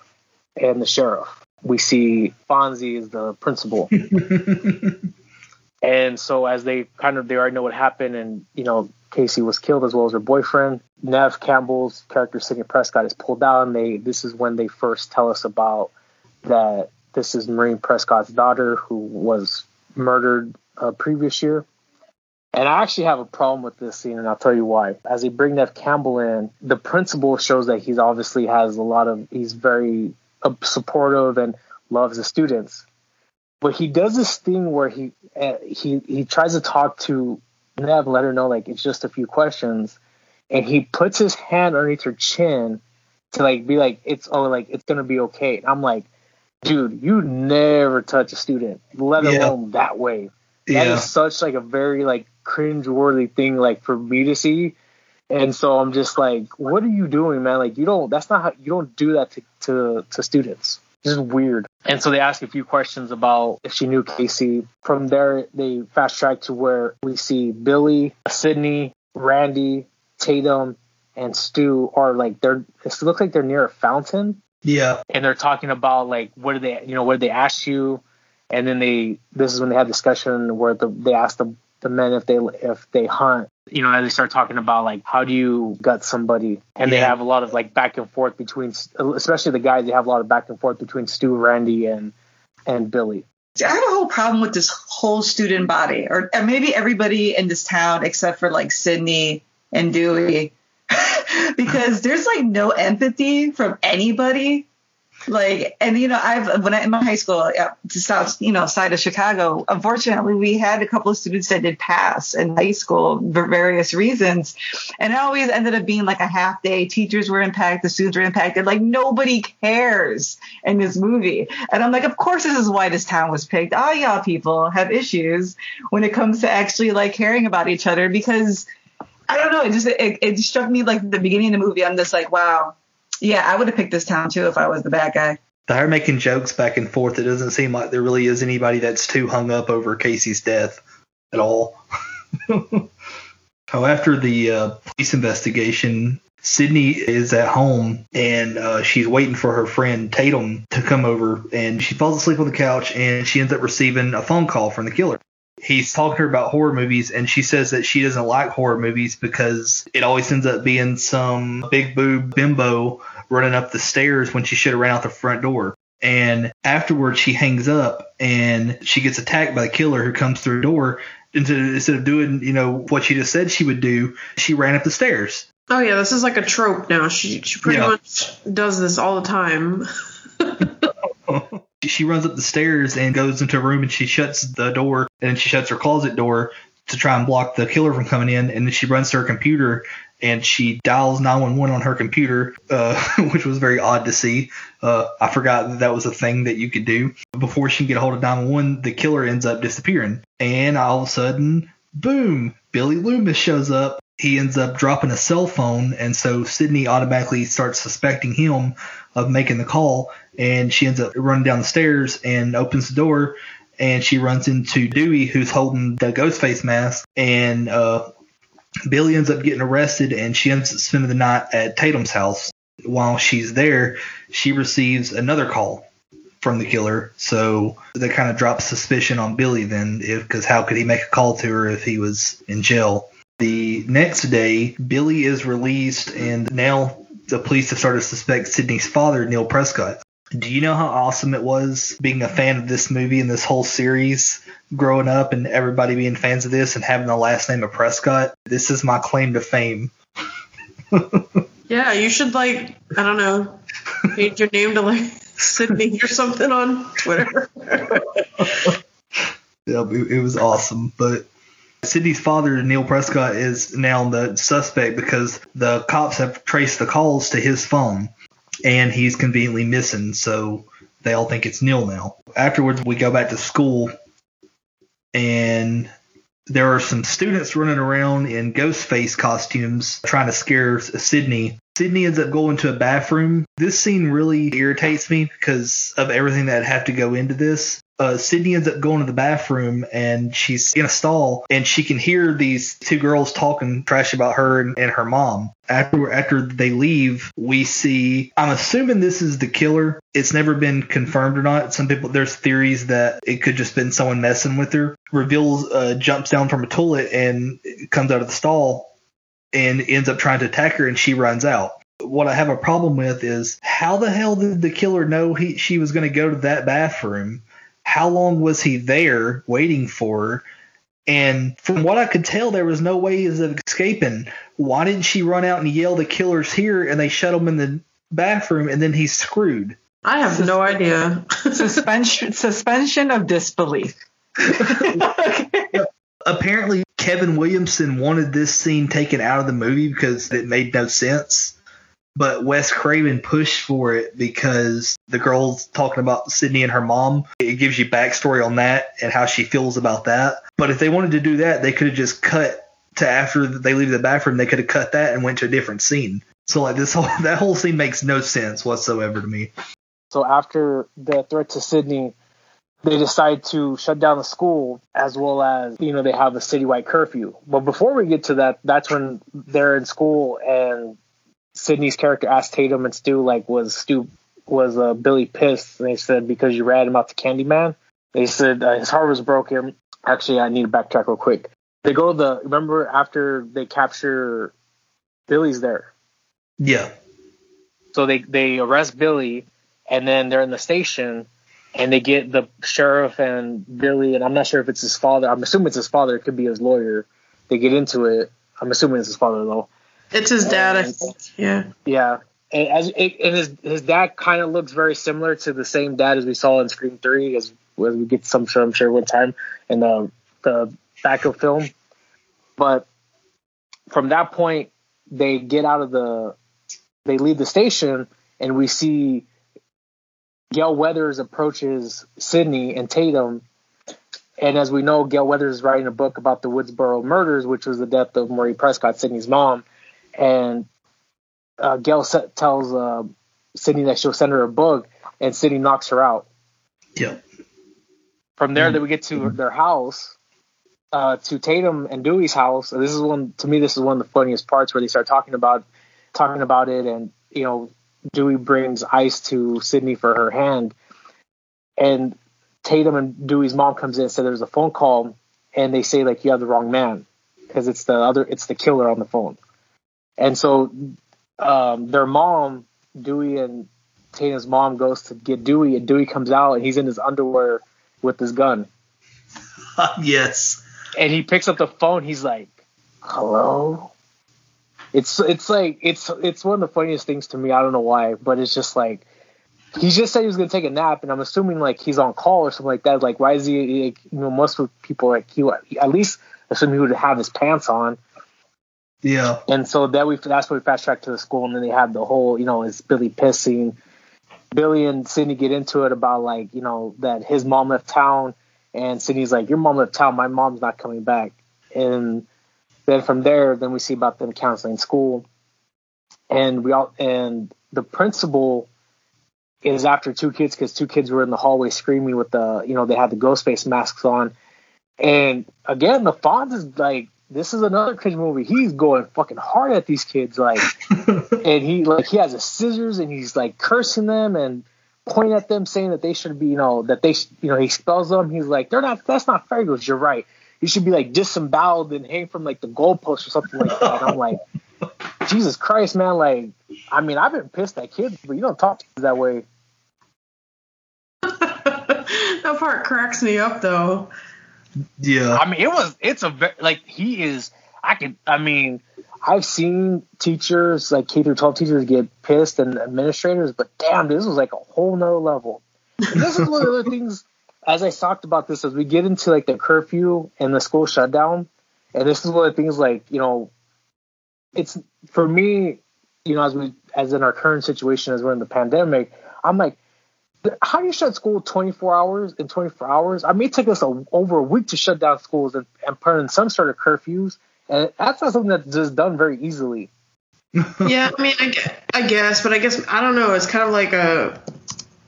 and the sheriff. We see Fonzie is the principal. and so as they kind of they already know what happened and you know Casey was killed as well as her boyfriend. Neve Campbell's character Sidney Prescott is pulled down. They this is when they first tell us about that this is Maureen Prescott's daughter who was murdered uh, previous year. And I actually have a problem with this scene, and I'll tell you why. As they bring Neve Campbell in, the principal shows that he's obviously has a lot of, he's very supportive and loves the students. But he does this thing where he uh, he he tries to talk to Neve, let her know like it's just a few questions, and he puts his hand underneath her chin to like be like it's oh like it's gonna be okay. And I'm like, dude, you never touch a student, let Yeah. alone that way. That is Yeah. such like a very like cringe-worthy thing like for me to see. And so I'm just like, what are you doing, man? Like you don't that's not how you don't do that to to, to students. This is weird. And so they ask a few questions about if she knew Casey. From there they fast track to where we see Billy, Sidney, Randy, Tatum, and Stu are like they're it looks like they're near a fountain Yeah. and they're talking about like what did they you know what did they ask you and then they this is when they have discussion where the, they ask the, the men if they if they hunt you know and they start talking about like how do you gut somebody? And they have a lot of like back and forth between especially the guys they have a lot of back and forth between stu randy and and billy. I have a whole problem with this whole student body, or, or maybe everybody in this town except for like Sidney and Dewey, because there's like no empathy from anybody. Like, and you know, I've when I in my high school, uh, to south, you know, side of Chicago. Unfortunately, we had a couple of students that did pass in high school for various reasons, and it always ended up being like a half day. Teachers were impacted, the students were impacted. Like nobody cares in this movie, and I'm like, of course, this is why this town was picked. All y'all people have issues when it comes to actually like caring about each other because I don't know. It just it, it struck me like the beginning of the movie. I'm just like, wow, yeah, I would have picked this town too if I was the bad guy. They're making jokes back and forth. It doesn't seem like there really is anybody that's too hung up over Casey's death at all. so after the uh, police investigation, Sidney is at home and uh, she's waiting for her friend Tatum to come over, and she falls asleep on the couch and she ends up receiving a phone call from the killer. He's talking to her about horror movies, and she says that she doesn't like horror movies because it always ends up being some big boob bimbo running up the stairs when she should have ran out the front door. And afterwards, she hangs up and she gets attacked by the killer who comes through the door. Instead of, instead of doing, you know, what she just said she would do, she ran up the stairs. Oh yeah, this is like a trope now. She she pretty Yeah. much does this all the time. She runs up the stairs and goes into a room and she shuts the door and she shuts her closet door to try and block the killer from coming in. And then she runs to her computer and she dials 911 on her computer, uh, which was very odd to see. Uh, I forgot that that was a thing that you could do. Before she can get a hold of 911, the killer ends up disappearing. And all of a sudden, boom, Billy Loomis shows up. He ends up dropping a cell phone, and so Sidney automatically starts suspecting him of making the call, and she ends up running down the stairs and opens the door, and she runs into Dewey, who's holding the ghost face mask, and uh, Billy ends up getting arrested, and she ends up spending the night at Tatum's house. While she's there, she receives another call from the killer, so that kind of drops suspicion on Billy then, because how could he make a call to her if he was in jail? The next day, Billy is released, and now the police have started to suspect Sidney's father, Neil Prescott. Do you know how awesome it was being a fan of this movie and this whole series growing up and everybody being fans of this and having the last name of Prescott? This is my claim to fame. Yeah, you should like I don't know, change your name to like Sidney or something on Twitter. Yeah, it was awesome. But Sidney's father, Neil Prescott, is now the suspect because the cops have traced the calls to his phone and he's conveniently missing. So they all think it's Neil now. Afterwards, we go back to school and there are some students running around in ghost face costumes trying to scare Sidney. Sidney ends up going to a bathroom. This scene really irritates me because of everything that have to go into this. Uh, Sidney ends up going to the bathroom and she's in a stall and she can hear these two girls talking trash about her and, and her mom. After after they leave, we see. I'm assuming this is the killer. It's never been confirmed or not. Some people there's theories that it could just been someone messing with her. Reveals uh, jumps down from a toilet and comes out of the stall and ends up trying to attack her and she runs out. What I have a problem with is how the hell did the killer know he she was going to go to that bathroom? How long was he there waiting for her? And from what I could tell, there was no ways of escaping. Why didn't she run out and yell, "The killer's here!" and they shut him in the bathroom, and then he's screwed? I have no idea. suspension suspension of disbelief. Apparently, Kevin Williamson wanted this scene taken out of the movie because it made no sense. But Wes Craven pushed for it because the girl's talking about Sidney and her mom. It gives you backstory on that and how she feels about that. But if they wanted to do that, they could have just cut to after they leave the bathroom. They could have cut that and went to a different scene. So like this whole that whole scene makes no sense whatsoever to me. So after the threat to Sidney, they decide to shut down the school as well as you know they have a citywide curfew. But before we get to that, that's when they're in school and Sidney's character asked Tatum and Stu like was Stu was uh, Billy pissed? And they said because you ratted him out to Candyman. They said uh, his heart was broken. Actually, I need to backtrack real quick. They go to the remember after they capture Billy's there. Yeah. So they they arrest Billy, and then they're in the station, and they get the sheriff and Billy, and I'm not sure if it's his father. I'm assuming it's his father. It could be his lawyer. They get into it. I'm assuming it's his father though. It's his dad, I think. Yeah. Yeah, and as it, and his his dad kind of looks very similar to the same dad as we saw in Scream Three, as, as we get some sure I'm sure one time in the the backup film. But from that point, they get out of the they leave the station, and we see Gale Weathers approaches Sidney and Tatum, And as we know, Gale Weathers is writing a book about the Woodsboro murders, which was the death of Marie Prescott, Sidney's mom. And uh, Gale se- tells uh, Sidney that she'll send her a book, and Sidney knocks her out. Yep. From there, then we get to their house, uh, to Tatum and Dewey's house. And this is one to me. This is one of the funniest parts where they start talking about talking about it, and you know, Dewey brings ice to Sidney for her hand, and Tatum and Dewey's mom comes in and said there's a phone call, and they say like you have the wrong man because it's the other it's the killer on the phone, and so um, their mom Dewey and Tatum's mom goes to get Dewey, and Dewey comes out and he's in his underwear with his gun. yes. And he picks up the phone. He's like, "Hello." It's it's like it's it's one of the funniest things to me. I don't know why, but it's just like he just said he was gonna take a nap, and I'm assuming like he's on call or something like that. Like, why is he? Like, you know, most of people like he at least assume he would have his pants on. Yeah. And so that we that's when we fast track to the school, and then they have the whole, you know, is Billy pissing. Billy and Sidney get into it about like, you know, that his mom left town, and Sidney's like, your mom left town, my mom's not coming back. And then from there, then we see about them counseling school, and we all and the principal is after two kids because two kids were in the hallway screaming with the, you know, they had the ghost face masks on, and again, the Fonz is like, this is another cringe movie. He's going fucking hard at these kids, like, and he like he has his scissors and he's like cursing them and pointing at them, saying that they should be, you know, that they, you know, he spells them. He's like, they're not. That's not fair. He goes, you're right. You should be like disemboweled and hang from like the goalpost or something like that. And I'm like, Jesus Christ, man. Like, I mean, I've been pissed at kids, but you don't talk to kids that way. that part cracks me up though. Yeah. I mean, it was. It's a ve- like he is. I can, I mean, I've seen teachers like K through 12 teachers get pissed and administrators, but damn, this was like a whole nother level. And this is one of the things. As I talked about this, as we get into like the curfew and the school shutdown, and this is one of the things like you know, it's for me, you know, as we as in our current situation as we're in the pandemic, I'm like, how do you shut school 24 hours in 24 hours? I mean, it took us a, over a week to shut down schools and, and put in some sort of curfews, and that's not something that's just done very easily. yeah, I mean, I, I guess, but I guess I don't know. It's kind of like a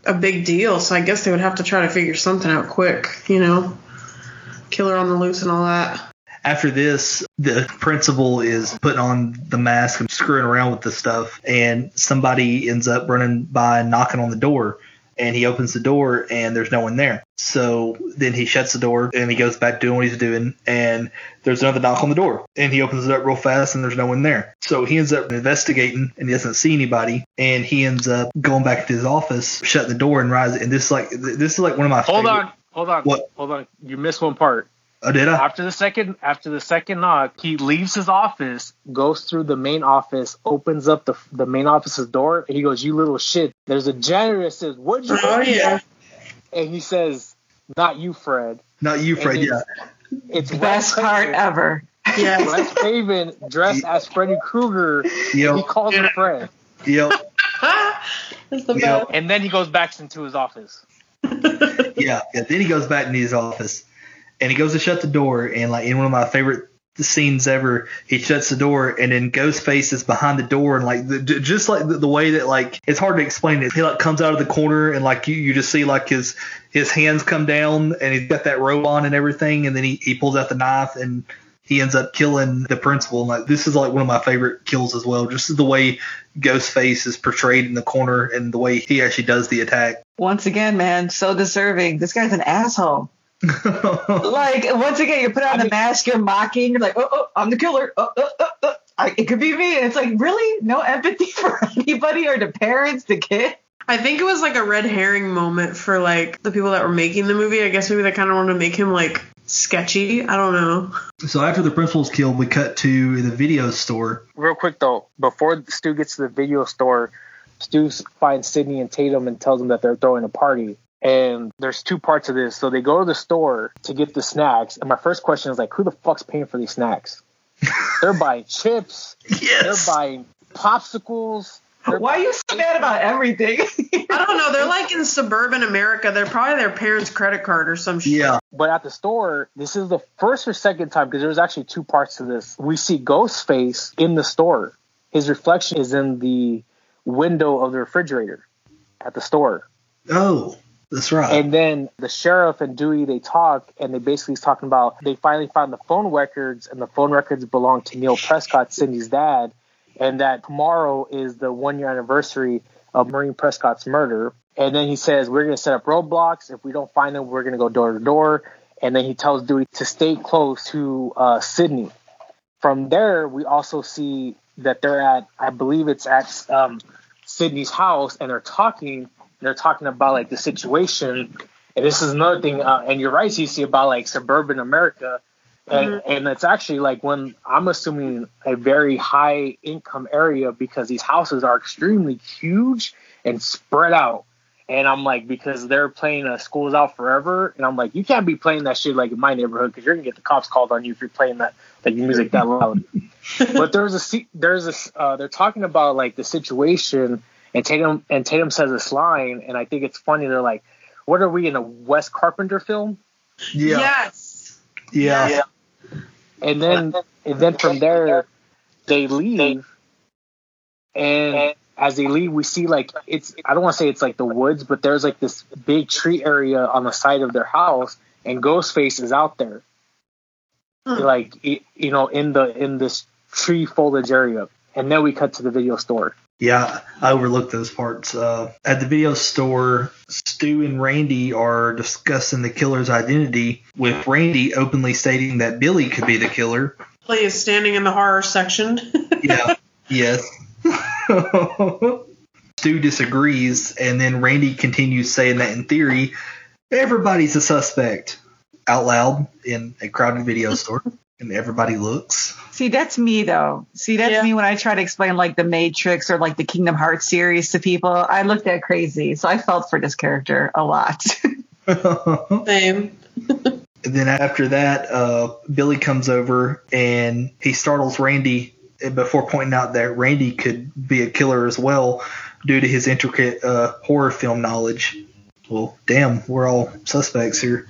a big deal, so I guess they would have to try to figure something out quick, you know, killer on the loose and all that. After this, the principal is putting on the mask and screwing around with the stuff, and somebody ends up running by and knocking on the door. And he opens the door, and there's no one there. So then he shuts the door, and he goes back doing what he's doing. And there's another knock on the door, and he opens it up real fast, and there's no one there. So he ends up investigating, and he doesn't see anybody. And he ends up going back to his office, shutting the door, and rising. And this is like this is like one of my Hold favorite- on, hold on, What? hold on. You missed one part. Oh, did I? After the second, after the second knock, he leaves his office, goes through the main office, opens up the the main office's door, and he goes, "You little shit." There's a janitor that says, "What'd you?" Oh, yeah. And he says, "Not you, Fred." Not you, Fred. And Yeah. It's Best Wes part Craven- ever. Yeah. Wes Craven dressed as Freddy Krueger. Yep. He calls him Fred, Yep. That's the Yeah. best. and then he goes back into his office. yeah, yeah. Then he goes back into his office, and he goes to shut the door. And like in one of my favorite scenes ever, he shuts the door, and then Ghostface is behind the door, and like the, just like the, the way that like it's hard to explain it. He like comes out of the corner, and like you, you just see like his his hands come down, and he's got that robe on and everything, and then he he pulls out the knife and. He ends up killing the principal. And like this is like one of my favorite kills as well. Just the way Ghostface is portrayed in the corner and the way he actually does the attack. Once again, man, so deserving. This guy's an asshole. like once again, you put on the mask, you're mocking, you're like, oh, oh I'm the killer. Oh, oh, oh, oh. I, it could be me. And it's like, really, no empathy for anybody or the parents, the kid. I think it was like a red herring moment for like the people that were making the movie. I guess maybe they kind of wanted to make him like sketchy. I don't know. So after the principal's killed, we cut to the video store. Real quick though, before Stu gets to the video store, Stu finds Sidney and Tatum and tells them that they're throwing a party. And there's two parts of this. So they go to the store to get the snacks. And my first question is like, who the fuck's paying for these snacks? they're buying chips. Yes. They're buying popsicles. Why are you so mad about everything? I don't know. They're like in suburban America. They're probably their parents' credit card or some shit. Yeah. But at the store, this is the first or second time because there's actually two parts to this. We see Ghostface in the store. His reflection is in the window of the refrigerator at the store. Oh, that's right. And then the sheriff and Dewey they talk, and they basically is talking about they finally found the phone records, and the phone records belong to Neil Prescott, Cindy's dad, and that tomorrow is the one year anniversary of Maureen Prescott's murder. And then he says we're going to set up roadblocks. If we don't find them, we're going to go door to door. And then he tells Dewey to stay close to uh, Sidney. From there, we also see that they're at, I believe it's at um, Sidney's house, and they're talking. They're talking about like the situation. And this is another thing. Uh, and you're right, Cece, about like suburban America. And, and it's actually like when I'm assuming a very high income area because these houses are extremely huge and spread out. And I'm like, because they're playing uh, Schools Out Forever, and I'm like, you can't be playing that shit like in my neighborhood because you're gonna get the cops called on you if you're playing that like music that loud. but there's a there's a uh, they're talking about like the situation, and Tatum and Tatum says this line, and I think it's funny. They're like, what are we in a Wes Carpenter film? Yeah. Yes. Yeah. And then and then from there they leave and as they leave we see like it's I don't want to say it's like the woods, but there's like this big tree area on the side of their house and Ghostface is out there. Hmm. Like you know, in the in this tree foliage area. And then we cut to the video store. Yeah, I overlooked those parts. Uh, at the video store, Stu and Randy are discussing the killer's identity, with Randy openly stating that Billy could be the killer. Billy is standing in the horror section. Yeah, yes. Stu disagrees, and then Randy continues saying that in theory, everybody's a suspect out loud in a crowded video store, and everybody looks. See, that's me though. See, that's me when I try to explain like the Matrix or like the Kingdom Hearts series to people. I looked at crazy, so I felt for this character a lot. Same. And then after that, uh, Billy comes over and he startles Randy before pointing out that Randy could be a killer as well due to his intricate uh, horror film knowledge. Well, damn, we're all suspects here.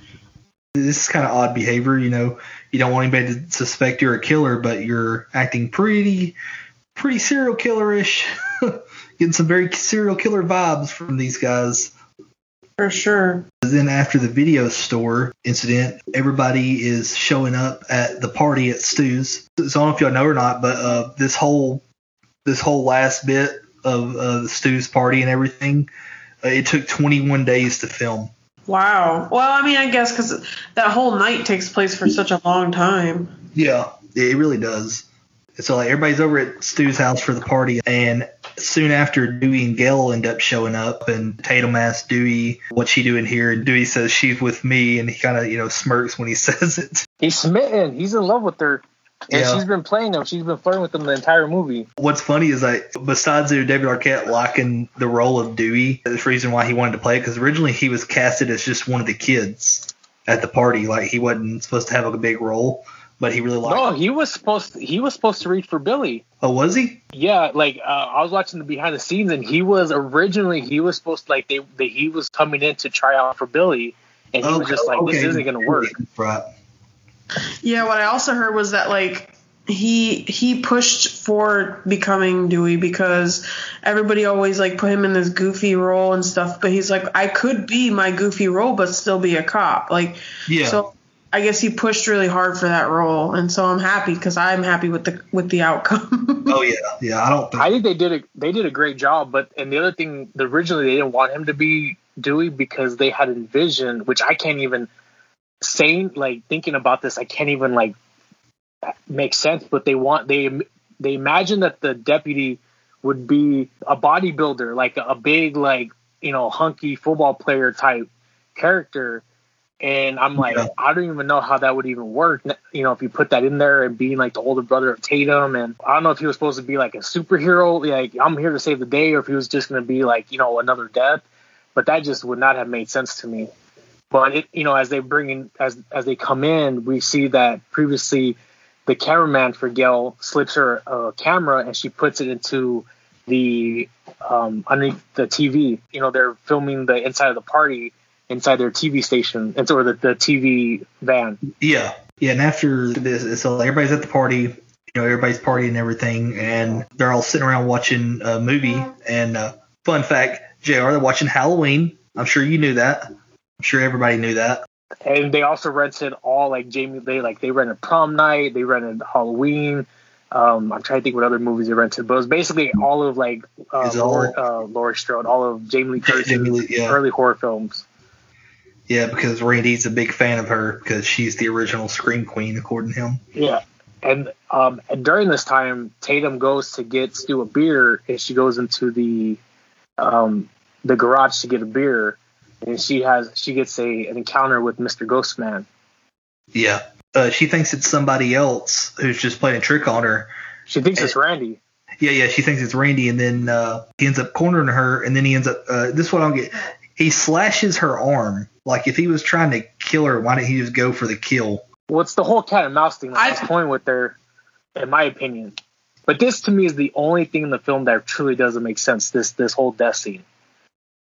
This is kind of odd behavior, you know. You don't want anybody to suspect you're a killer, but you're acting pretty, pretty serial killerish. Getting some very serial killer vibes from these guys. For sure. Then after the video store incident, everybody is showing up at the party at Stu's. So I don't know if y'all know or not, but uh, this whole this whole last bit of uh, the Stu's party and everything, uh, it took 21 days to film. Wow. Well, I mean, I guess because that whole night takes place for such a long time. Yeah, it really does. So like everybody's over at Stu's house for the party, and soon after Dewey and Gale end up showing up, and Tatum asks Dewey, "What's she doing here?" And Dewey says, "She's with me," and he kind of you know smirks when he says it. He's smitten. He's in love with her. And Yeah. she's been playing them. She's been flirting with them the entire movie. What's funny is like besides David Arquette locking the role of Dewey, the reason why he wanted to play it because originally he was casted as just one of the kids at the party, like he wasn't supposed to have a big role, but he really liked. No, he was supposed to, he was supposed to read for Billy. Oh, was he? Yeah, like uh, I was watching the behind the scenes, and he was originally he was supposed to like they, they he was coming in to try out for Billy, and he was just like this Okay. isn't gonna work. Right. Yeah, what I also heard was that like he he pushed for becoming Dewey because everybody always like put him in this goofy role and stuff, but he's like I could be my goofy role but still be a cop. Like Yeah. so I guess he pushed really hard for that role and so I'm happy cuz I'm happy with the with the outcome. oh yeah, yeah. I don't. Think- I think they did a they did a great job, but and the other thing, originally they didn't want him to be Dewey because they had envisioned, which I can't even saying like thinking about this, I can't even like make sense. But they want they they imagine that the deputy would be a bodybuilder, like a big like you know hunky football player type character. And I'm like, Yeah. I don't even know how that would even work. You know, if you put that in there and being like the older brother of Tatum, and I don't know if he was supposed to be like a superhero, like I'm here to save the day, or if he was just going to be like, you know, another death. But that just would not have made sense to me. But it, you know, as they bring in, as as they come in, we see that previously the cameraman for Gale slips her a camera and she puts it into the um, underneath the TV. You know, they're filming the inside of the party inside their TV station, and or the, the TV van. Yeah, yeah. And after this, so everybody's at the party. You know, everybody's partying and everything, and they're all sitting around watching a movie. And uh, fun fact, Jr. They're watching Halloween. I'm sure you knew that. I'm sure everybody knew that. And they also rented all like Jamie. They like they rented Prom Night. They rented Halloween. Um, I'm trying to think what other movies they rented, but it was basically all of like uh, all- uh, Strode, all of Jamie Lee Lee, yeah. early horror films. Yeah, because Randy's a big fan of her because she's the original Scream Queen, according to him. Yeah. And um and during this time, Tatum goes to get Stu a beer and she goes into the um the garage to get a beer and she has she gets a an encounter with Mr. Ghostman. Yeah. Uh, she thinks it's somebody else who's just playing a trick on her. She thinks it's Randy. Yeah, yeah, she thinks it's Randy, and then uh, he ends up cornering her, and then he ends up. Uh, this is what I don't get. He slashes her arm. Like if he was trying to kill her, why didn't he just go for the kill? Well, it's the whole cat and mouse thing that I was toying with her, in my opinion. But this to me is the only thing in the film that truly doesn't make sense. This this whole death scene,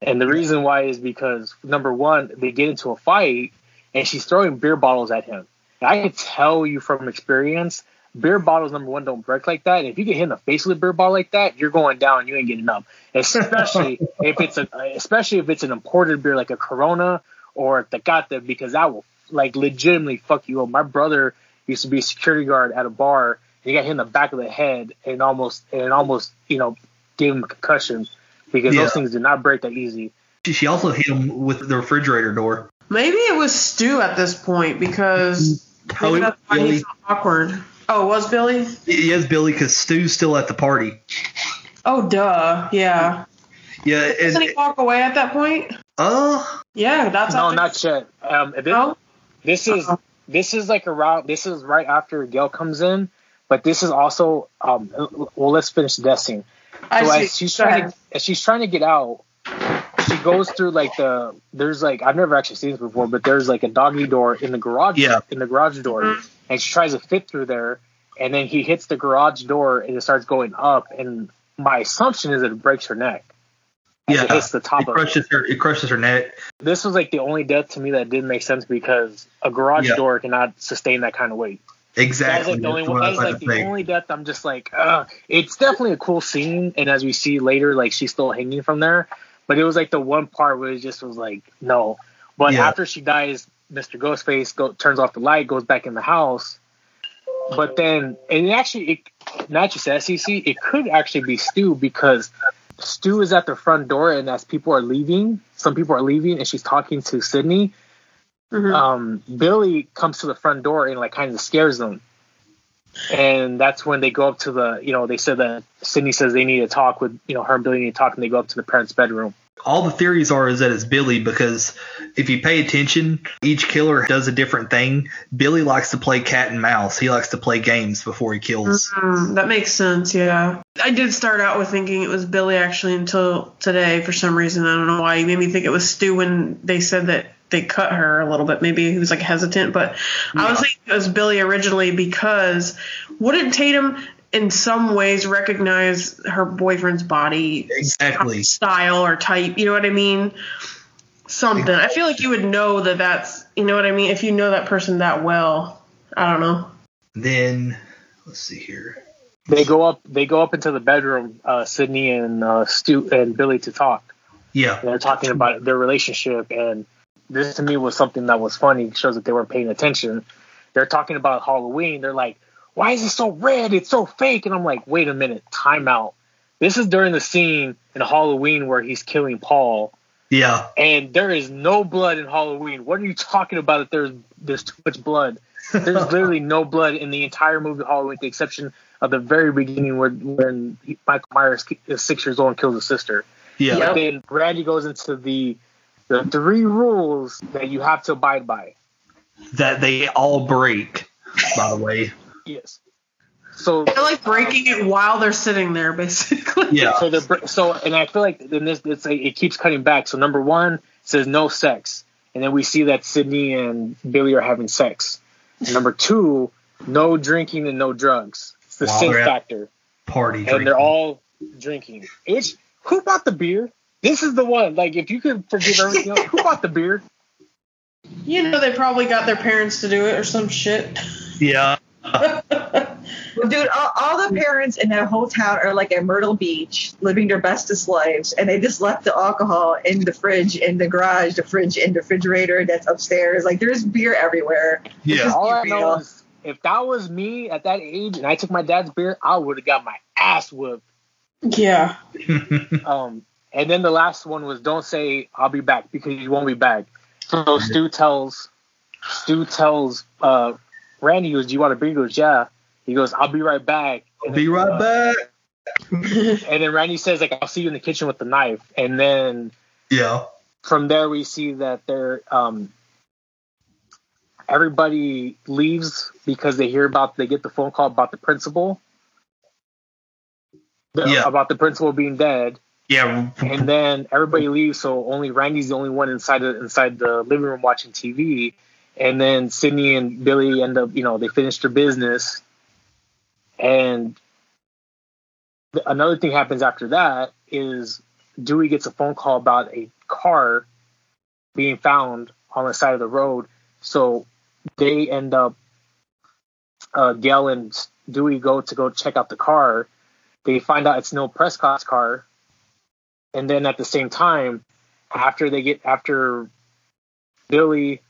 and the reason why is because number one, they get into a fight, and she's throwing beer bottles at him. And I can tell you from experience, beer bottles number one don't break like that. And if you get hit in the face with a beer bottle like that, you're going down. You ain't getting up. Especially if it's a especially if it's an imported beer like a Corona or a Tecate, because that will like legitimately fuck you up. My brother used to be a security guard at a bar. And he got hit in the back of the head and almost and almost you know gave him a concussion because Yeah. those things do not break that easy. She, she also hit him with the refrigerator door. Maybe it was Stu at this point because Oh, maybe that's why was he's so awkward. Oh, it was Billy? Yes, Billy, because Stu's still at the party. Oh, duh. Yeah. Yeah, Doesn't and he walk away at that point? uh, Yeah, that's no, after- not yet. Um, this, this is this is like a around. This is right after Gale comes in, but this is also. Um, well, let's finish the death scene. I so see. as she's trying to as she's trying to get out, she goes through like the there's like I've never actually seen this before, but there's like a doggy door in the garage. Yeah. In the garage door, mm-hmm. and she tries to fit through there, and then he hits the garage door and it starts going up, and my assumption is that it breaks her neck. Yeah, it hits the top it of it. crushes her. It crushes her neck. This was like the only death to me that didn't make sense because a garage Yeah. door cannot sustain that kind of weight. Exactly. That was like the only one. what was was like the only death. I'm just like, uh, it's definitely a cool scene, and as we see later, like she's still hanging from there. But it was like the one part where it just was like, no. But Yeah. after she dies, Mr. Ghostface go, turns off the light, goes back in the house. But then, and it actually, it, not just SEC, it could actually be Stu because Stu is at the front door, and as people are leaving, some people are leaving, and she's talking to Sidney. Um, Billy comes to the front door and like kind of scares them, and that's when they go up to the, you know, they said that Sidney says they need to talk with, you know, her and Billy need to talk, and they go up to the parents' bedroom. all the theories are is that it's Billy because if you pay attention, each killer does a different thing. Billy likes to play cat and mouse. He likes to play games before he kills. Mm, that makes sense, yeah. I did start out with thinking it was Billy actually until today for some reason. I don't know why. He made me think it was Stu when they said that they cut her a little bit. Maybe he was like hesitant, but I was thinking it was Billy originally because wouldn't Tatum in some ways recognize her boyfriend's body Exactly. style or type? You know what I mean? Something. I feel like you would know that that's, you know what I mean? If you know that person that well. I don't know. Then let's see here. They go up, they go up into the bedroom, uh, Sidney and uh, Stu and Billy to talk. Yeah. And they're talking about their relationship, and this to me was something that was funny. It shows that they weren't paying attention. They're talking about Halloween. They're like, "Why is it so red? It's so fake." And I'm like, "Wait a minute, time out." This is during the scene in Halloween where he's killing Paul, Yeah. and there is no blood in Halloween. What are you talking about? That there's there's too much blood. There's literally no blood in the entire movie Halloween, with the exception of the very beginning where when Michael Myers is six years old and kills his sister. Yeah. But then Randy goes into the the three rules that you have to abide by. That they all break, by the way. Yes. So They're like breaking it while they're sitting there, basically. Yeah. So they're br- so, and I feel like in this, it's like it keeps cutting back. So number one says no sex, and then we see that Sidney and Billy are having sex. number two, no drinking and no drugs. It's the Wow, sin factor, Party and drinking. they're all drinking. It's who bought the beer? This is the one. Like, if you could forgive everything else, who bought the beer? You know, they probably got their parents to do it or some shit. Yeah. Dude, all, all the parents in that whole town are like at Myrtle Beach, living their bestest lives, and they just left the alcohol in the fridge, in the garage, the fridge, in the refrigerator that's upstairs. Like there's beer everywhere. Yeah. All I real. know is if that was me at that age and I took my dad's beer, I would have got my ass whooped. Yeah. Um, and then the last one was don't say I'll be back because you won't be back. So Stu tells Stu tells uh, Randy, he goes, Do you want a beer? He goes, Yeah. He goes, I'll be right back. And Be then, right uh, back. And then Randy says, like, I'll see you in the kitchen with the knife. And then Yeah. from there we see that they're um everybody leaves because they hear about they get the phone call about the principal. The- Yeah. About the principal being dead. Yeah. and then everybody leaves, so only Randy's the only one inside the inside the living room watching TV. And then Sidney and Billy end up, you know, they finish their business. And th- another thing happens after that is Dewey gets a phone call about a car being found on the side of the road. So they end up, uh, Gale and Dewey go to go check out the car. They find out it's Neil Prescott's car and then at the same time, after they get after Billy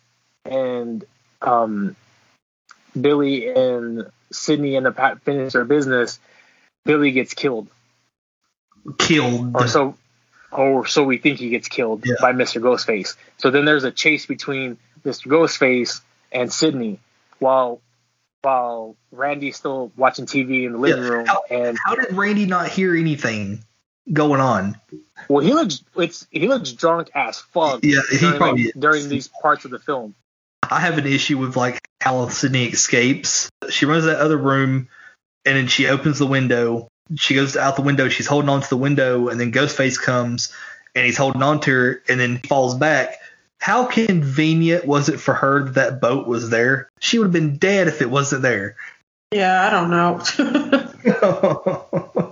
and um, Billy and Sidney end up ha- finish their business, Billy gets killed, Killed. or so, or so we think he gets killed Yeah. by Mr. Ghostface. So then there's a chase between Mr. Ghostface and Sidney, while while Randy's still watching TV in the living Yeah. room, How- and How did Randy not hear anything going on? Well, he looks it's he looks drunk as fuck. Yeah, he during, probably like, is. during these parts of the film. I have an issue with like how Sidney escapes. She runs to that other room and then she opens the window. She goes out the window, she's holding on to the window, and then Ghostface comes and he's holding on to her and then falls back. How convenient was it for her that that boat was there? She would have been dead if it wasn't there. Yeah, I don't know.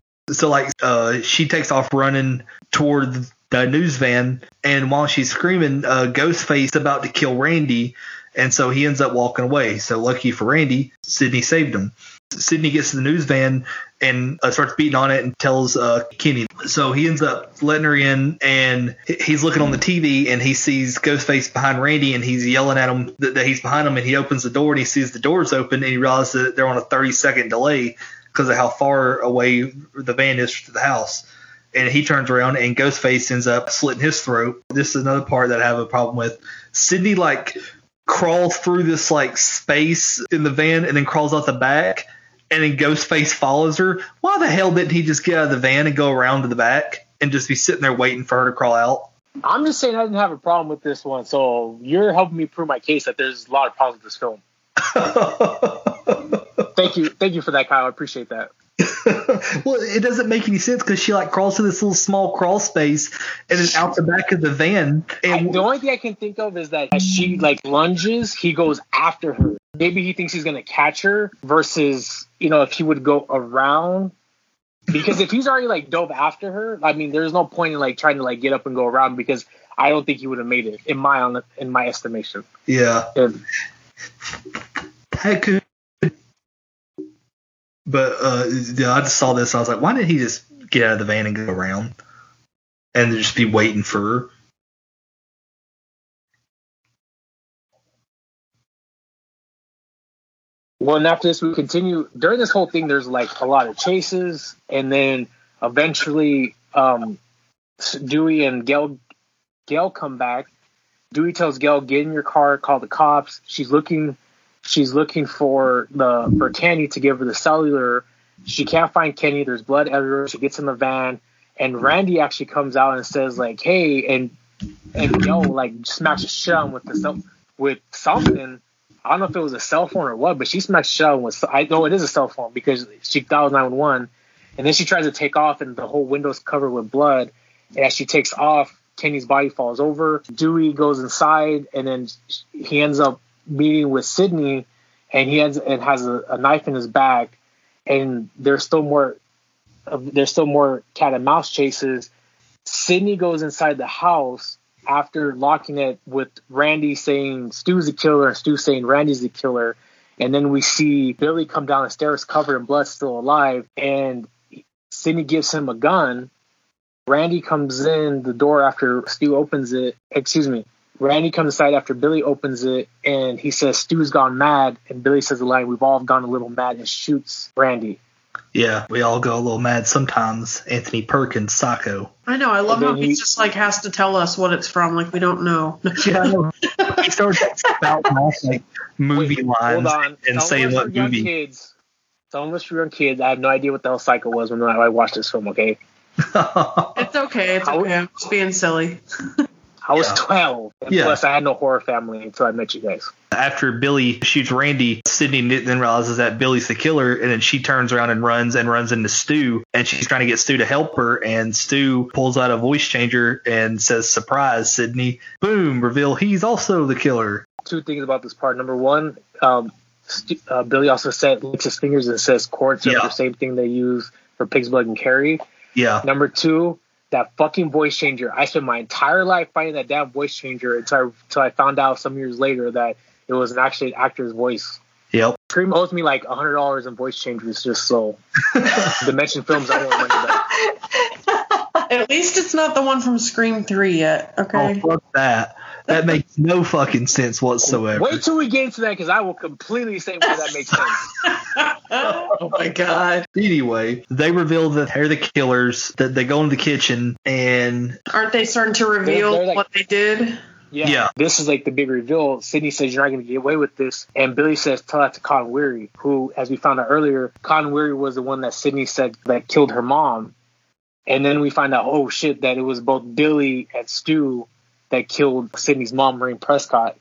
so like uh, she takes off running toward the news van and while she's screaming uh, ghostface about to kill randy and so he ends up walking away. So lucky for randy sidney saved him. Sidney gets to the news van and uh, starts beating on it and tells uh, kenny. So he ends up letting her in and he's looking on the tv and he sees ghostface behind randy and he's yelling at him that, that he's behind him and he opens the door and he sees the doors open and he realizes that they're on a 30 second delay because of how far away the van is to the house. And he turns around and Ghostface ends up slitting his throat. This is another part that I have a problem with. Sidney like crawls through this like space in the van and then crawls out the back and then Ghostface follows her. Why the hell didn't he just get out of the van and go around to the back and just be sitting there waiting for her to crawl out? I'm just saying I didn't have a problem with this one, so you're helping me prove my case that there's a lot of problems with this film. Thank you, thank you for that, Kyle. I appreciate that. well, it doesn't make any sense because she like crawls to this little small crawl space and then out the back of the van. And I, the only thing I can think of is that as she like lunges, he goes after her. Maybe he thinks he's gonna catch her versus you know if he would go around. Because if he's already like dove after her, I mean, there's no point in like trying to like get up and go around because I don't think he would have made it in my in my estimation. yeah, And that could. But uh, yeah, I just saw this. I was like, why didn't he just get out of the van and go around and just be waiting for her? Well, and after this, we continue. During this whole thing, there's like a lot of chases, and then eventually, um, Dewey and Gale, Gale come back. Dewey tells Gale, "Get in your car, call the cops." She's looking, she's looking for the for Kenny to give her the cellular. She can't find Kenny. There's blood everywhere. She gets in the van, and Randy actually comes out and says like, "Hey," and and yo, like smacks shit on with the cell- with something. I don't know if it was a cell phone or what, but she smacked shell with. I know it is a cell phone because she dialed 911, and then she tries to take off, and the whole window's covered with blood. And as she takes off, Kenny's body falls over. Dewey goes inside, and then he ends up meeting with Sidney, and he ends and has a, a knife in his back. And there's still more there's still more cat and mouse chases. Sidney goes inside the house after locking it with Randy saying Stu's the killer and Stu saying Randy's the killer. And then we see Billy come down the stairs covered in blood, still alive. And Sidney gives him a gun. Randy comes in the door after Stu opens it. Excuse me. Randy comes inside after Billy opens it and he says Stu's gone mad. And Billy says the line, We've all gone a little mad and shoots Randy. Yeah, we all go a little mad sometimes. Anthony Perkins, Psycho. I know. I love And how he he- just like has to tell us what it's from. Like we don't know. Yeah, he starts spouting off like movie Hold lines on. and Some saying of us what young movie. Kids, some of us were young kids. I have no idea what the hell Psycho was when I watched this film, okay? It's okay. It's okay. I'm just being silly. I was Yeah. 12. And Yeah. Plus, I had no horror family until I met you guys. After Billy shoots Randy, Sidney then realizes that Billy's the killer, and then she turns around and runs and runs into Stu, and she's trying to get Stu to help her, and Stu pulls out a voice changer and says, "Surprise, Sidney!" Boom! Reveal he's also the killer. Two things about this part. Number one, um, uh, Billy also said, licks his fingers and says quartz Yeah. the same thing they use for pig's blood and Carrie. Yeah, Number two, that fucking voice changer. I spent my entire life fighting that damn voice changer until I, until I found out some years later that it was an actually actor's voice. yep. Scream owes me like hundred dollars in voice changers just so Dimension Films I want money back. At least it's not the one from Scream Three yet. Okay. Oh Okay. fuck that! That makes no fucking sense whatsoever. Wait till we get into that because I will completely say why that makes sense. Oh my god. Anyway, they reveal that they're the killers. That they go into the kitchen and Aren't they starting to reveal they're like- what they did? Yeah. Yeah. This is like the big reveal. Sidney says you're not going to get away with this, and Billy says tell that to Cotton Weary, who, as we found out earlier, Cotton Weary was the one that Sidney said that killed her mom. And then we find out, oh shit, that it was both Billy and Stu that killed Sidney's mom, Maureen Prescott.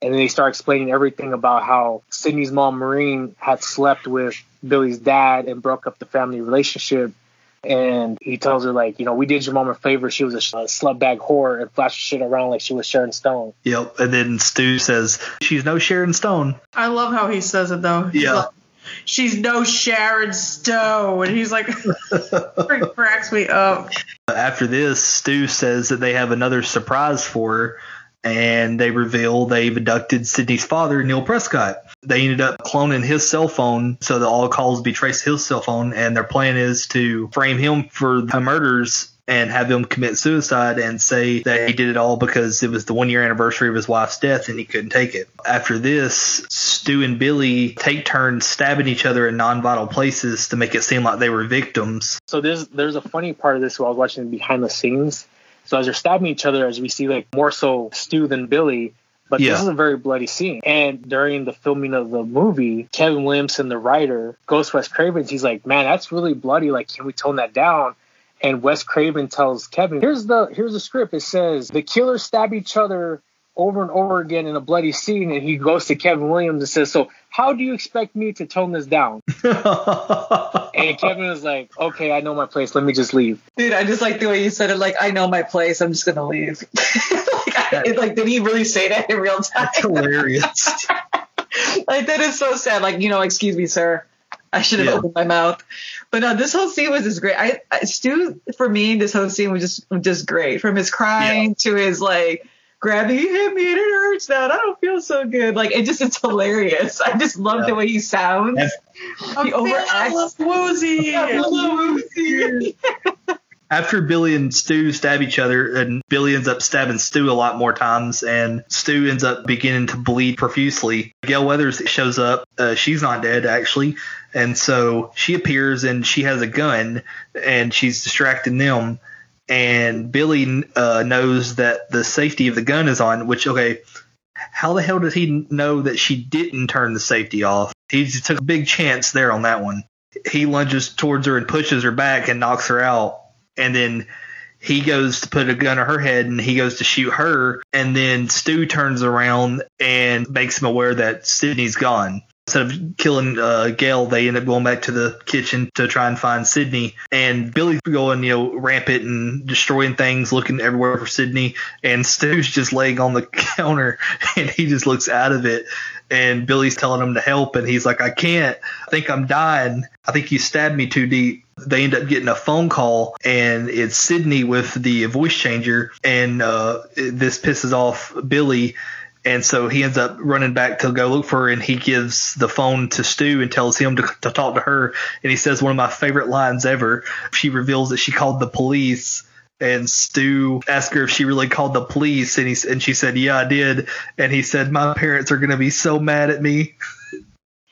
And then they start explaining everything about how Sidney's mom, Maureen, had slept with Billy's dad and broke up the family relationship. And he tells her, like, you know, we did your mom a favor. She was a, sh- a slutbag whore and flashed shit around like she was Sharon Stone. yep. And then Stu says she's no Sharon Stone. I love how he says it though. He's Yeah. like, She's no Sharon Stowe. and he's like, freak cracks me up. After this, Stu says that they have another surprise for her, and they reveal they've abducted Sidney's father, Neil Prescott. They ended up cloning his cell phone so that all calls be traced to his cell phone, and their plan is to frame him for the murders and have him commit suicide and say that he did it all because it was the one year anniversary of his wife's death and he couldn't take it. After this, Stu and Billy take turns stabbing each other in non vital places to make it seem like they were victims. So there's there's a funny part of this while I was watching behind the scenes. So as they're stabbing each other, as we see like more so Stu than Billy, but Yeah. this is a very bloody scene. And during the filming of the movie, Kevin Williamson, the writer, Ghost West Cravens, he's like, "Man, that's really bloody. Like, can we tone that down?" And Wes Craven tells Kevin, "Here's the here's the script. It says the killers stab each other." Over and over again in a bloody scene, and he goes to Kevin Williams and says, "So, how do you expect me to tone this down?" and Kevin was like, "Okay, I know my place. Let me just leave." Dude, I just like the way you said it. Like, I know my place. I'm just gonna leave. like, I, it- like, did he really say that in real time? That's hilarious. like, that is so sad. Like, you know, excuse me, sir. I should have Yeah. opened my mouth. But no, this whole scene was just great. I, I Stu, for me, this whole scene was just just great. From his crying to his like grabbing, he hit me and it hurts now. I don't feel so good. Like it just it's hilarious. I just love Yeah. the way he sounds. I'm he overacts. feeling woozy. Yeah, a little woozy. After Billy and Stu stab each other, and Billy ends up stabbing Stu a lot more times, and Stu ends up beginning to bleed profusely. Gale Weathers shows up. Uh, she's not dead, actually. And so she appears and she has a gun and she's distracting them. And Billy uh, knows that the safety of the gun is on, which, okay, how the hell did he know that she didn't turn the safety off? He took a big chance there on that one. He lunges towards her and pushes her back and knocks her out. And then he goes to put a gun to her head and he goes to shoot her. And then Stu turns around and makes him aware that Sidney's gone. Instead of killing uh, Gale, they end up going back to the kitchen to try and find Sidney. And Billy's going, you know, rampant and destroying things, looking everywhere for Sidney. And Stu's just laying on the counter and he just looks out of it. And Billy's telling him to help, and he's like, I can't. I think I'm dying. I think you stabbed me too deep. They end up getting a phone call, and it's Sidney with the voice changer, and uh, this pisses off Billy. And so he ends up running back to go look for her, and he gives the phone to Stu and tells him to, to talk to her. And he says one of my favorite lines ever. She reveals that she called the police and Stu asked her if she really called the police, and he and she said, "Yeah, I did." And he said, "My parents are gonna be so mad at me."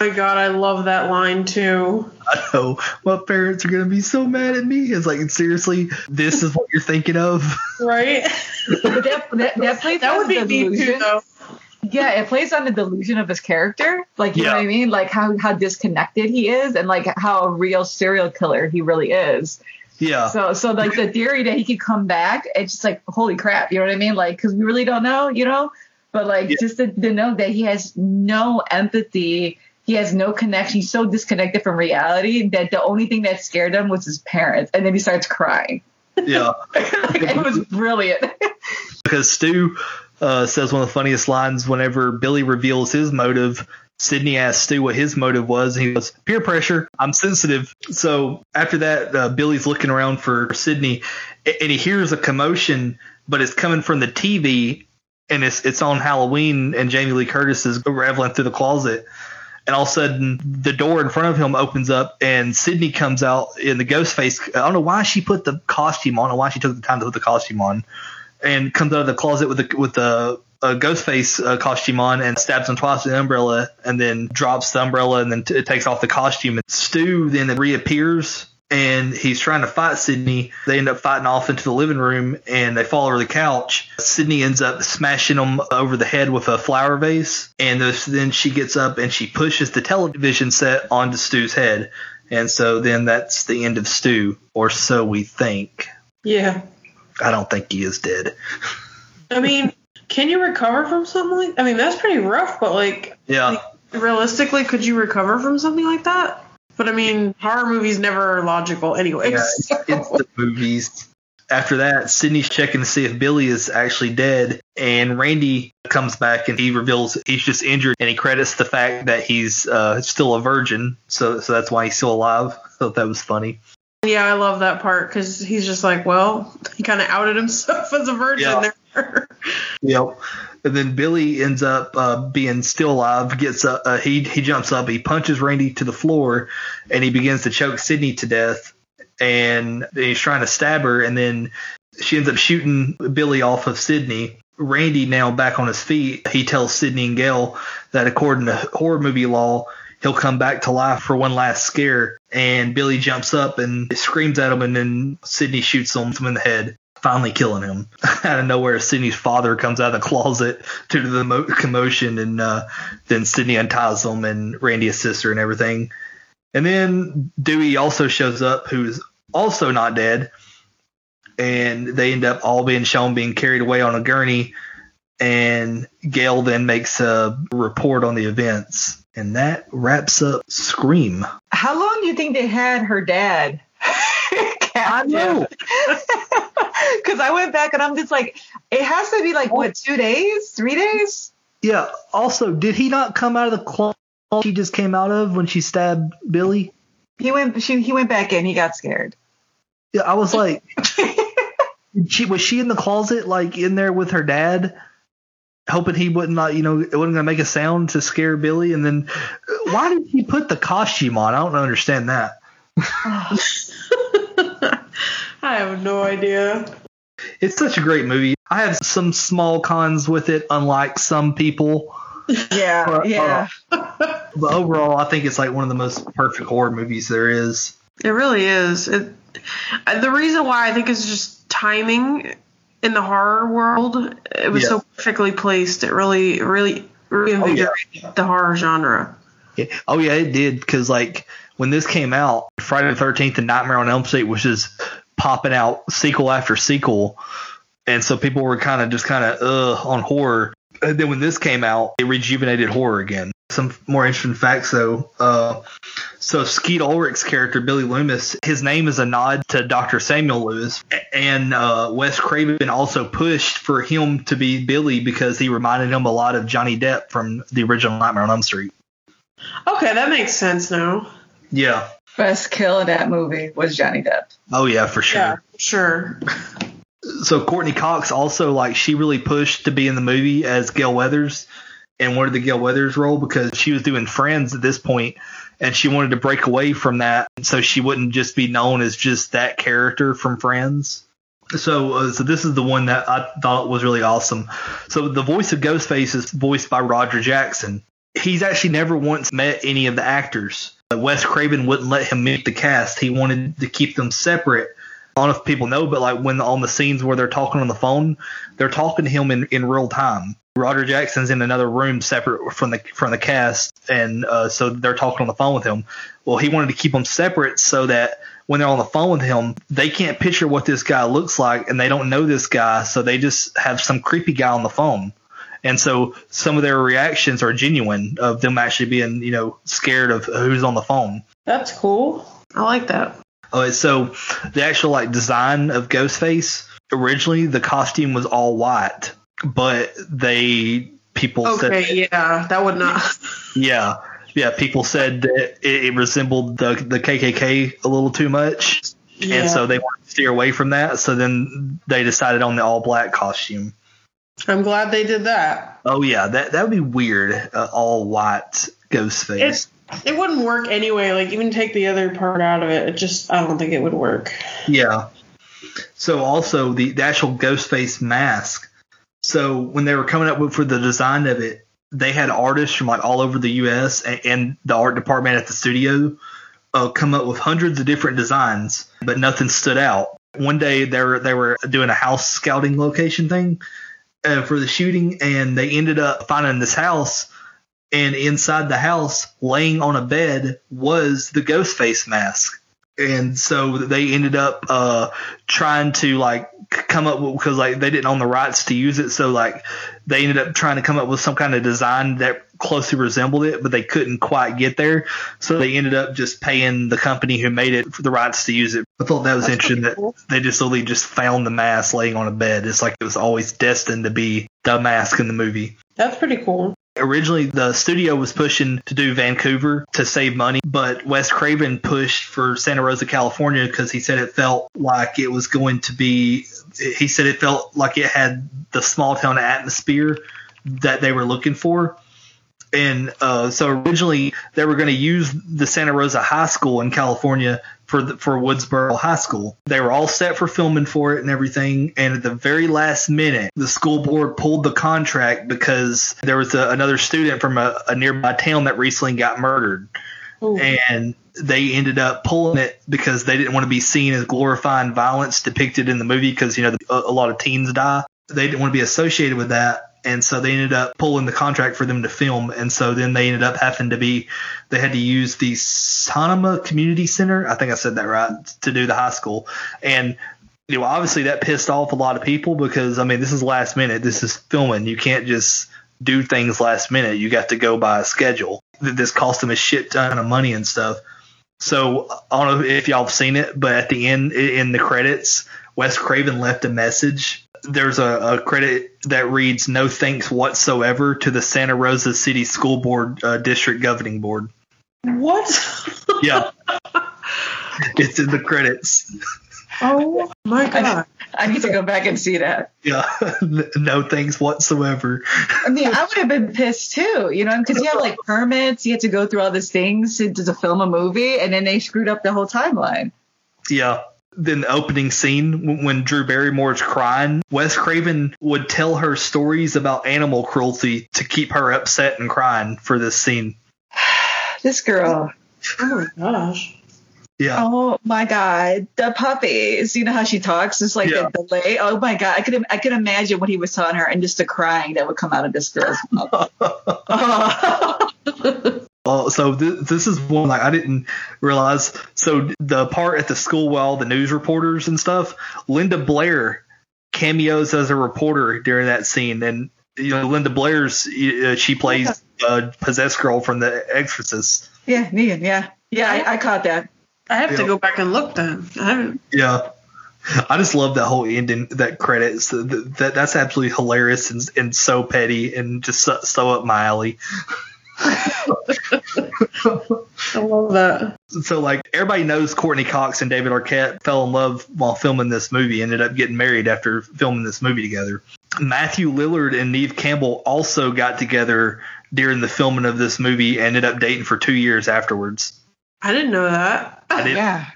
Oh my God, I love that line too. I know my parents are gonna be so mad at me. It's like seriously, this is what you're thinking of, right? That, that, that plays That would the be me too, though. Yeah, it plays on the delusion of his character. Like, you know what I mean? Like how, how disconnected he is and like how a real serial killer he really is. Yeah. So, so like the theory that he could come back, it's just like, holy crap, you know what I mean? Like, cause we really don't know, you know, but like just to, to know that he has no empathy. He has no connection. He's so disconnected from reality that the only thing that scared him was his parents. And then he starts crying. yeah. Like, it was brilliant. because Stu uh, says one of the funniest lines whenever Billy reveals his motive. Sidney asks Stu what his motive was, and he goes, "Peer pressure. I'm sensitive." So after that, uh, Billy's looking around for Sidney, and he hears a commotion, but it's coming from the TV, and it's it's on Halloween, and Jamie Lee Curtis is raveling through the closet. And all of a sudden, the door in front of him opens up, and Sidney comes out in the ghost face. I don't know why she put the costume on, or why she took the time to put the costume on and comes out of the closet with the with the a ghost face uh, costume on and stabs him twice with an umbrella and then drops the umbrella and then t- takes off the costume. And Stu then reappears and he's trying to fight Sidney. They end up fighting off into the living room and they fall over the couch. Sidney ends up smashing him over the head with a flower vase. And this, then she gets up and she pushes the television set onto Stu's head. And so then that's the end of Stu, or so we think. Yeah. I don't think he is dead. I mean, can you recover from something like? I mean, that's pretty rough, but like, Yeah. realistically, could you recover from something like that? But I mean, horror movies never are logical, anyways. Yeah, it's, it's the movies. After that, Sidney's checking to see if Billy is actually dead, and Randy comes back and he reveals he's just injured, and he credits the fact that he's uh, still a virgin, so so that's why he's still alive. thought that was funny. Yeah, I love that part because he's just like, well, he kind of outed himself as a virgin Yeah. Yep. And then Billy ends up uh, being still alive. Gets uh, uh, he he jumps up, he punches Randy to the floor, and he begins to choke Sidney to death. And he's trying to stab her, and then she ends up shooting Billy off of Sidney. Randy now back on his feet. He tells Sidney and Gale that according to horror movie law, he'll come back to life for one last scare. And Billy jumps up and screams at him, and then Sidney shoots him in the head, finally killing him. out of nowhere, Sidney's father comes out of the closet due to the mo- commotion, and uh, then Sidney unties him, and Randy assists her and everything. And then Dewey also shows up, who's also not dead, and they end up all being shown being carried away on a gurney. And Gale then makes a report on the events, and that wraps up Scream. How long do you think they had her dad? I know. Because I went back and I'm just like, it has to be like, what, two days? Three days? Yeah. Also, did he not come out of the closet she just came out of when she stabbed Billy? He went, she, he went back in. He got scared. Yeah, I was like, she was she in the closet, like in there with her dad, hoping he wouldn't, like, you know, it wasn't gonna make a sound to scare Billy. And then, uh, why did he put the costume on? I don't understand that. I have no idea. It's such a great movie. I have some small cons with it, unlike some people. Yeah, But, uh, yeah. But overall, I think it's like one of the most perfect horror movies there is. It really is. It, uh, the reason why I think is just timing in the horror world. It was Yeah. so perfectly placed. It really, really, really Oh, yeah. the horror genre. Yeah. Oh yeah, it did because like when this came out, Friday the Thirteenth and Nightmare on Elm Street which just popping out sequel after sequel, and so people were kind of just kind of uh on horror. And then when this came out, it rejuvenated horror again. Some more interesting facts though. Uh, so Skeet Ulrich's character Billy Loomis, his name is a nod to Dr. Samuel Loomis, and uh, Wes Craven also pushed for him to be Billy because he reminded him a lot of Johnny Depp from the original Nightmare on Elm Street. Okay, that makes sense now. Yeah. Best kill in that movie was Johnny Depp. Oh yeah, for sure. Yeah, sure. so Courteney Cox also like she really pushed to be in the movie as Gale Weathers and wanted the Gale Weathers role because she was doing Friends at this point and she wanted to break away from that so she wouldn't just be known as just that character from Friends. So, uh, so this is the one that I thought was really awesome. So the voice of Ghostface is voiced by Roger Jackson. He's actually never once met any of the actors. Wes Craven wouldn't let him meet the cast. He wanted to keep them separate. I don't know if people know, but like when on the scenes where they're talking on the phone, they're talking to him in, in real time. Roger Jackson's in another room separate from the from the cast, and uh, so they're talking on the phone with him. Well, he wanted to keep them separate so that when they're on the phone with him, they can't picture what this guy looks like, and they don't know this guy, so they just have some creepy guy on the phone. And so some of their reactions are genuine of them actually being, you know, scared of who's on the phone. That's cool. I like that. Uh, so the actual like design of Ghostface originally the costume was all white, but they people Okay, said yeah, that would not. yeah yeah people said that it, it resembled the the KKK a little too much, Yeah. and so they wanted to steer away from that. So then they decided on the all black costume. I'm glad they did that. Oh yeah, that that would be weird. Uh, all white Ghostface. It's it wouldn't work anyway. Like even take the other part out of it, it just I don't think it would work. Yeah. So also the, the actual ghost face mask. So when they were coming up with for the design of it, they had artists from like all over the U.S. and, and the art department at the studio uh, come up with hundreds of different designs, but nothing stood out. One day they were they were doing a house scouting location thing uh, for the shooting, and they ended up finding this house. And inside the house, laying on a bed, was the Ghostface mask and so they ended up uh trying to like come up with because like they didn't own the rights to use it. So like they ended up trying to come up with some kind of design that closely resembled it but they couldn't quite get there. So they ended up just paying the company who made it for the rights to use it. I thought that was interesting that they just literally just found the mask laying on a bed. It's like it was always destined to be the mask in the movie. That's pretty cool. Originally, the studio was pushing to do Vancouver to save money, but Wes Craven pushed for Santa Rosa, California, because he said it felt like it was going to be. He said it felt like it had the small town atmosphere that they were looking for. And uh, so originally they were going to use the Santa Rosa High School in California for the, for Woodsboro High School. They were all set for filming for it and everything. And at the very last minute, the school board pulled the contract because there was a, another student from a, a nearby town that recently got murdered. And they ended up pulling it because they didn't want to be seen as glorifying violence depicted in the movie because you know a lot of teens die. They didn't want to be associated with that and so they ended up pulling the contract for them to film. And so then they ended up having to be they had to use the sonoma community center i think i said that right to do the high school. And you know obviously that pissed off a lot of people because i mean this is last minute. This is filming. You can't just do things last minute. You got to go by a schedule. Th- this cost them a shit ton of money and stuff. So i don't know if y'all have seen it but at the end in the credits wes craven left a message there's a, a credit that reads no thanks whatsoever to the Santa Rosa City School Board uh, District Governing Board. What? Yeah. it's in the credits. Oh my god. I need to go back and see that. Yeah. no thanks whatsoever. I mean, I would have been pissed too, you know, because you have like permits, you had to go through all these things to, to film a movie, and then they screwed up the whole timeline. Yeah. Then the opening scene when- Drew Barrymore Barrymore's crying, Wes Craven would tell her stories about animal cruelty to keep her upset and crying for this scene. This girl. Oh my gosh. Yeah. Oh my god, the puppies! You know how she talks? It's like Yeah. the delay. Oh my god, I could I could imagine what he was telling her, and just the crying that would come out of this girl's mouth. Uh, so th- this is one like I didn't realize. So the part at the school where all the news reporters and stuff, Linda Blair cameos as a reporter during that scene, and you know, Linda Blair's. Uh, she plays uh, possessed girl from The Exorcist. Yeah, Regan. Yeah, yeah, I, I caught that. I have to go back and look then. I. Yeah. I just love that whole ending, that credits. That, that that's absolutely hilarious and, and so petty and just so, so up my alley. I love that. So like everybody knows Courteney Cox and David Arquette fell in love while filming this movie, ended up getting married after filming this movie together. Matthew Lillard and Neve Campbell also got together during the filming of this movie, and ended up dating for two years afterwards. I didn't know that. I did. Yeah.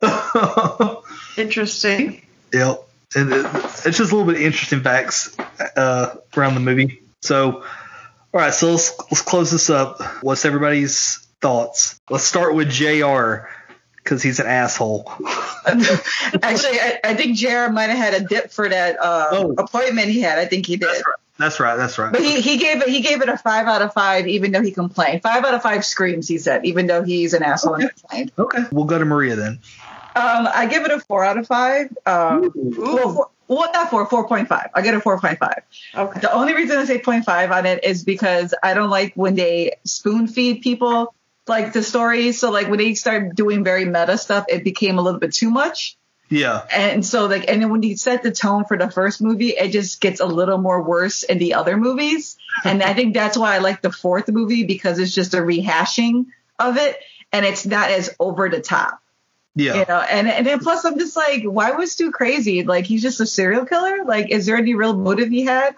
Interesting. Yep. And it- it's just a little bit of interesting facts uh, around the movie. So, all right, so let's, let's close this up. What's everybody's thoughts? Let's start with JR because he's an asshole. Actually, I, I think Jared might have had a dip for that uh, Oh. appointment he had. I think he did. That's right. That's right. But he, he gave it he gave it a five out of five, even though he complained. Five out of five screams, he said, even though he's an asshole and complained. Okay. We'll go to Maria then. Um, I give it a four out of five. Um, well, four, well, not four, four point five. I get a four point five. Okay. The only reason I say 0.5 on it is because I don't like when they spoon feed people like the stories. So like when they start doing very meta stuff, it became a little bit too much. Yeah. And so like and then when you set the tone for the first movie, it just gets a little more worse in the other movies. And I think that's why I like the fourth movie because it's just a rehashing of it and it's not as over the top. Yeah. You know, and and then plus I'm just like, why was Stu crazy? Like he's just a serial killer? Like, is there any real motive he had?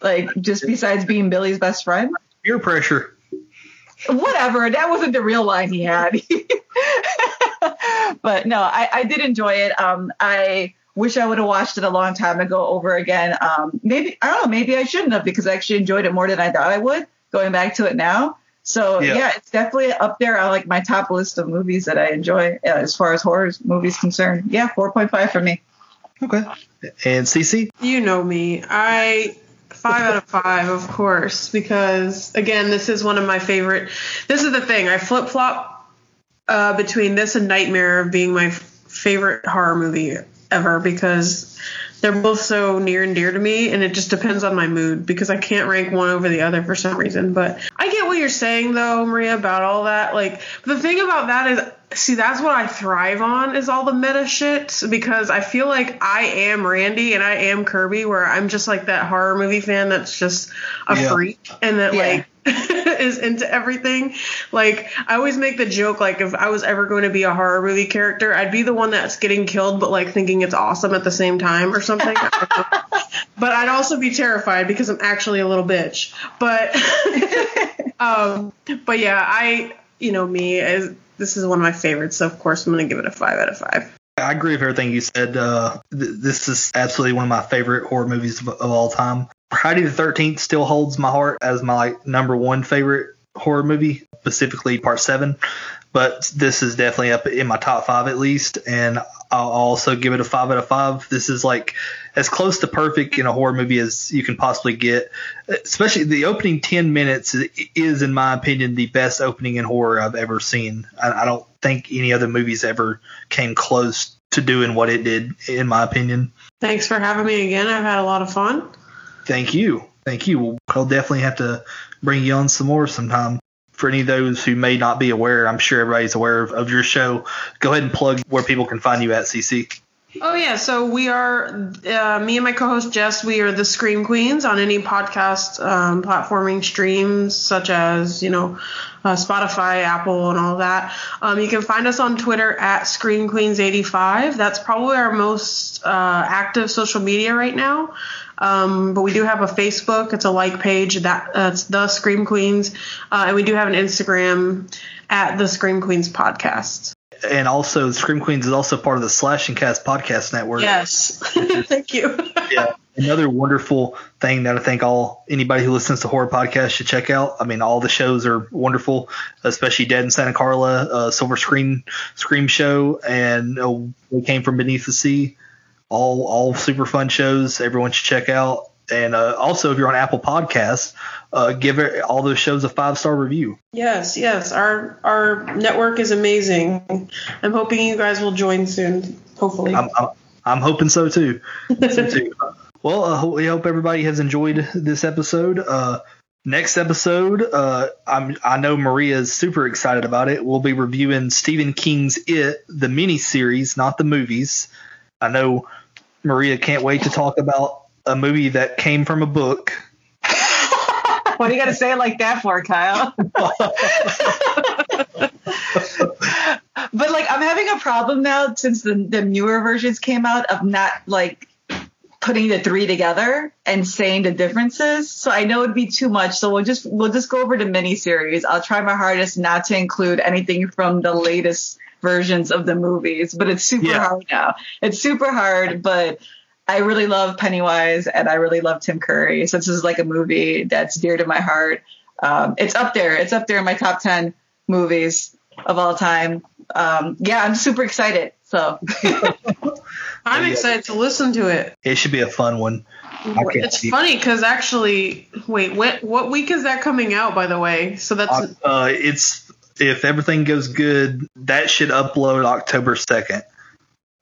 Like just besides being Billy's best friend? Peer pressure. Whatever. That wasn't the real line he had. but no, I, I did enjoy it. Um I wish I would have watched it a long time ago over again. Um maybe I don't know, maybe I shouldn't have because I actually enjoyed it more than I thought I would, going back to it now. So Yeah. yeah, it's definitely up there on like my top list of movies that I enjoy uh, as far as horror movies concerned. Yeah, four point five for me. Okay. And Cece? You know me. I five out of five, of course, because again, this is one of my favorite. This is the thing. I flip flop uh, between this and Nightmare of being my f- favorite horror movie ever because they're both so near and dear to me, and it just depends on my mood because I can't rank one over the other for some reason. But I get what you're saying though, Maria, about all that. Like the thing about that is. See, that's what I thrive on is all the meta shit because I feel like I am Randy and I am Kirby, where I'm just like that horror movie fan that's just a Yeah. freak and that Yeah. like is into everything. Like I always make the joke like if I was ever going to be a horror movie character, I'd be the one that's getting killed but like thinking it's awesome at the same time or something. but I'd also be terrified because I'm actually a little bitch. But um but yeah, I you know me as this is one of my favorites, so of course I'm going to give it a 5 out of 5. I agree with everything you said. Uh, th- this is absolutely one of my favorite horror movies of, of all time. Friday the 13th still holds my heart as my like, number one favorite horror movie, specifically part seven. But this is definitely up in my top five at least. And I'll also give it a five out of five. This is like as close to perfect in a horror movie as you can possibly get. Especially the opening 10 minutes is, in my opinion, the best opening in horror I've ever seen. I, I don't think any other movies ever came close to doing what it did, in my opinion. Thanks for having me again. I've had a lot of fun. Thank you. Thank you. I'll definitely have to bring you on some more sometime. For any of those who may not be aware, I'm sure everybody's aware of, of your show. Go ahead and plug where people can find you at Cece. Oh yeah, so we are uh, me and my co-host Jess. We are the Scream Queens on any podcast um, platforming streams such as you know uh, Spotify, Apple, and all that. Um, you can find us on Twitter at Scream Queens 85. That's probably our most uh, active social media right now. Um, but we do have a Facebook. It's a like page. That uh, it's the Scream Queens, uh, and we do have an Instagram at the Scream Queens podcast. And also, Scream Queens is also part of the Slash and Cast podcast network. Yes, thank you. yeah, another wonderful thing that I think all anybody who listens to horror podcasts should check out. I mean, all the shows are wonderful, especially Dead in Santa Carla, uh, Silver Screen Scream Show, and uh, We Came from Beneath the Sea. All all super fun shows. Everyone should check out. And uh, also, if you're on Apple Podcasts, uh, give it, all those shows a five star review. Yes, yes. Our our network is amazing. I'm hoping you guys will join soon. Hopefully. I'm, I'm, I'm hoping so too. So too. Well, uh, we hope everybody has enjoyed this episode. Uh, next episode, uh, I'm, I know Maria is super excited about it. We'll be reviewing Stephen King's It, the miniseries, not the movies. I know Maria can't wait to talk about a movie that came from a book. What do you got to say it like that for, Kyle? but like, I'm having a problem now since the, the newer versions came out of not like putting the three together and saying the differences. So I know it'd be too much. So we'll just we'll just go over the miniseries. I'll try my hardest not to include anything from the latest versions of the movies, but it's super Yeah. hard now. It's super hard, but I really love Pennywise and I really love Tim Curry. So this is like a movie that's dear to my heart. Um, it's up there. It's up there in my top 10 movies of all time. Um, yeah, I'm super excited. So I'm excited to listen to it. It should be a fun one. It's see- funny because actually, wait, what what week is that coming out? By the way, so that's Uh, it's if everything goes good, that should upload October second.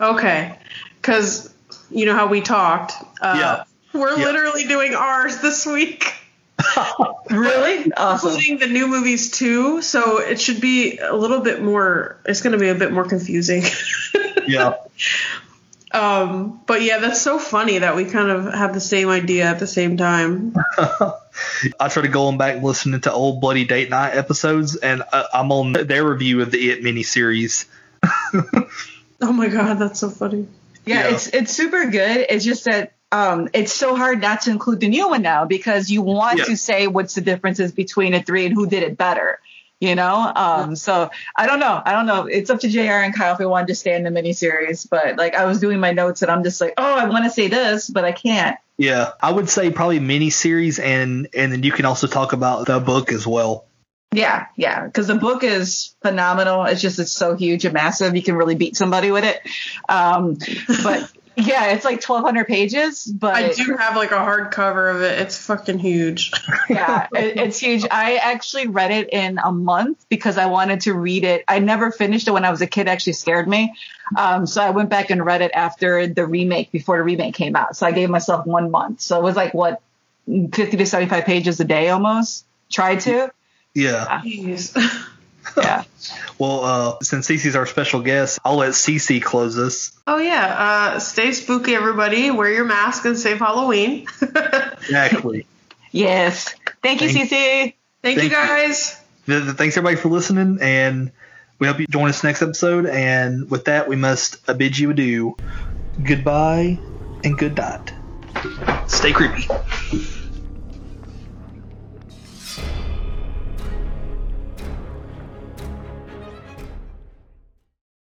okay. Because you know how we talked. Uh, Yeah. We're Yeah. literally doing ours this week. really awesome. Including the new movies too, so it should be a little bit more. It's going to be a bit more confusing. Yeah. Um, but yeah, that's so funny that we kind of have the same idea at the same time. I started going back listening to old Bloody Date Night episodes, and uh, I'm on their review of the It miniseries. Oh my god, that's so funny. Yeah, Yeah. it's it's super good. It's just that um, it's so hard not to include the new one now because you want Yeah. to say what's the differences between the three and who did it better. You know, um, so I don't know. I don't know. It's up to Jr. and Kyle if they wanted to stay in the miniseries. But like, I was doing my notes and I'm just like, oh, I want to say this, but I can't. Yeah, I would say probably miniseries, and and then you can also talk about the book as well. Yeah, yeah, because the book is phenomenal. It's just it's so huge and massive. You can really beat somebody with it. Um, but yeah, it's like 1,200 pages. But I do have like a hardcover of it. It's fucking huge. yeah, it, it's huge. I actually read it in a month because I wanted to read it. I never finished it when I was a kid. It actually scared me. Um, so I went back and read it after the remake, before the remake came out. So I gave myself one month. So it was like what, 50 to 75 pages a day almost. Tried to. Yeah. Jeez. Yeah. Well, uh, since Cece's our special guest, I'll let Cece close us. Oh yeah, uh, stay spooky, everybody. Wear your mask and save Halloween. Exactly. Yes. Thank you, Thank- Cece. Thank, you Thank you. guys. Th- th- Thanks everybody for listening, and we hope you join us next episode. And with that, we must uh, bid you adieu. Goodbye and good night. Stay creepy.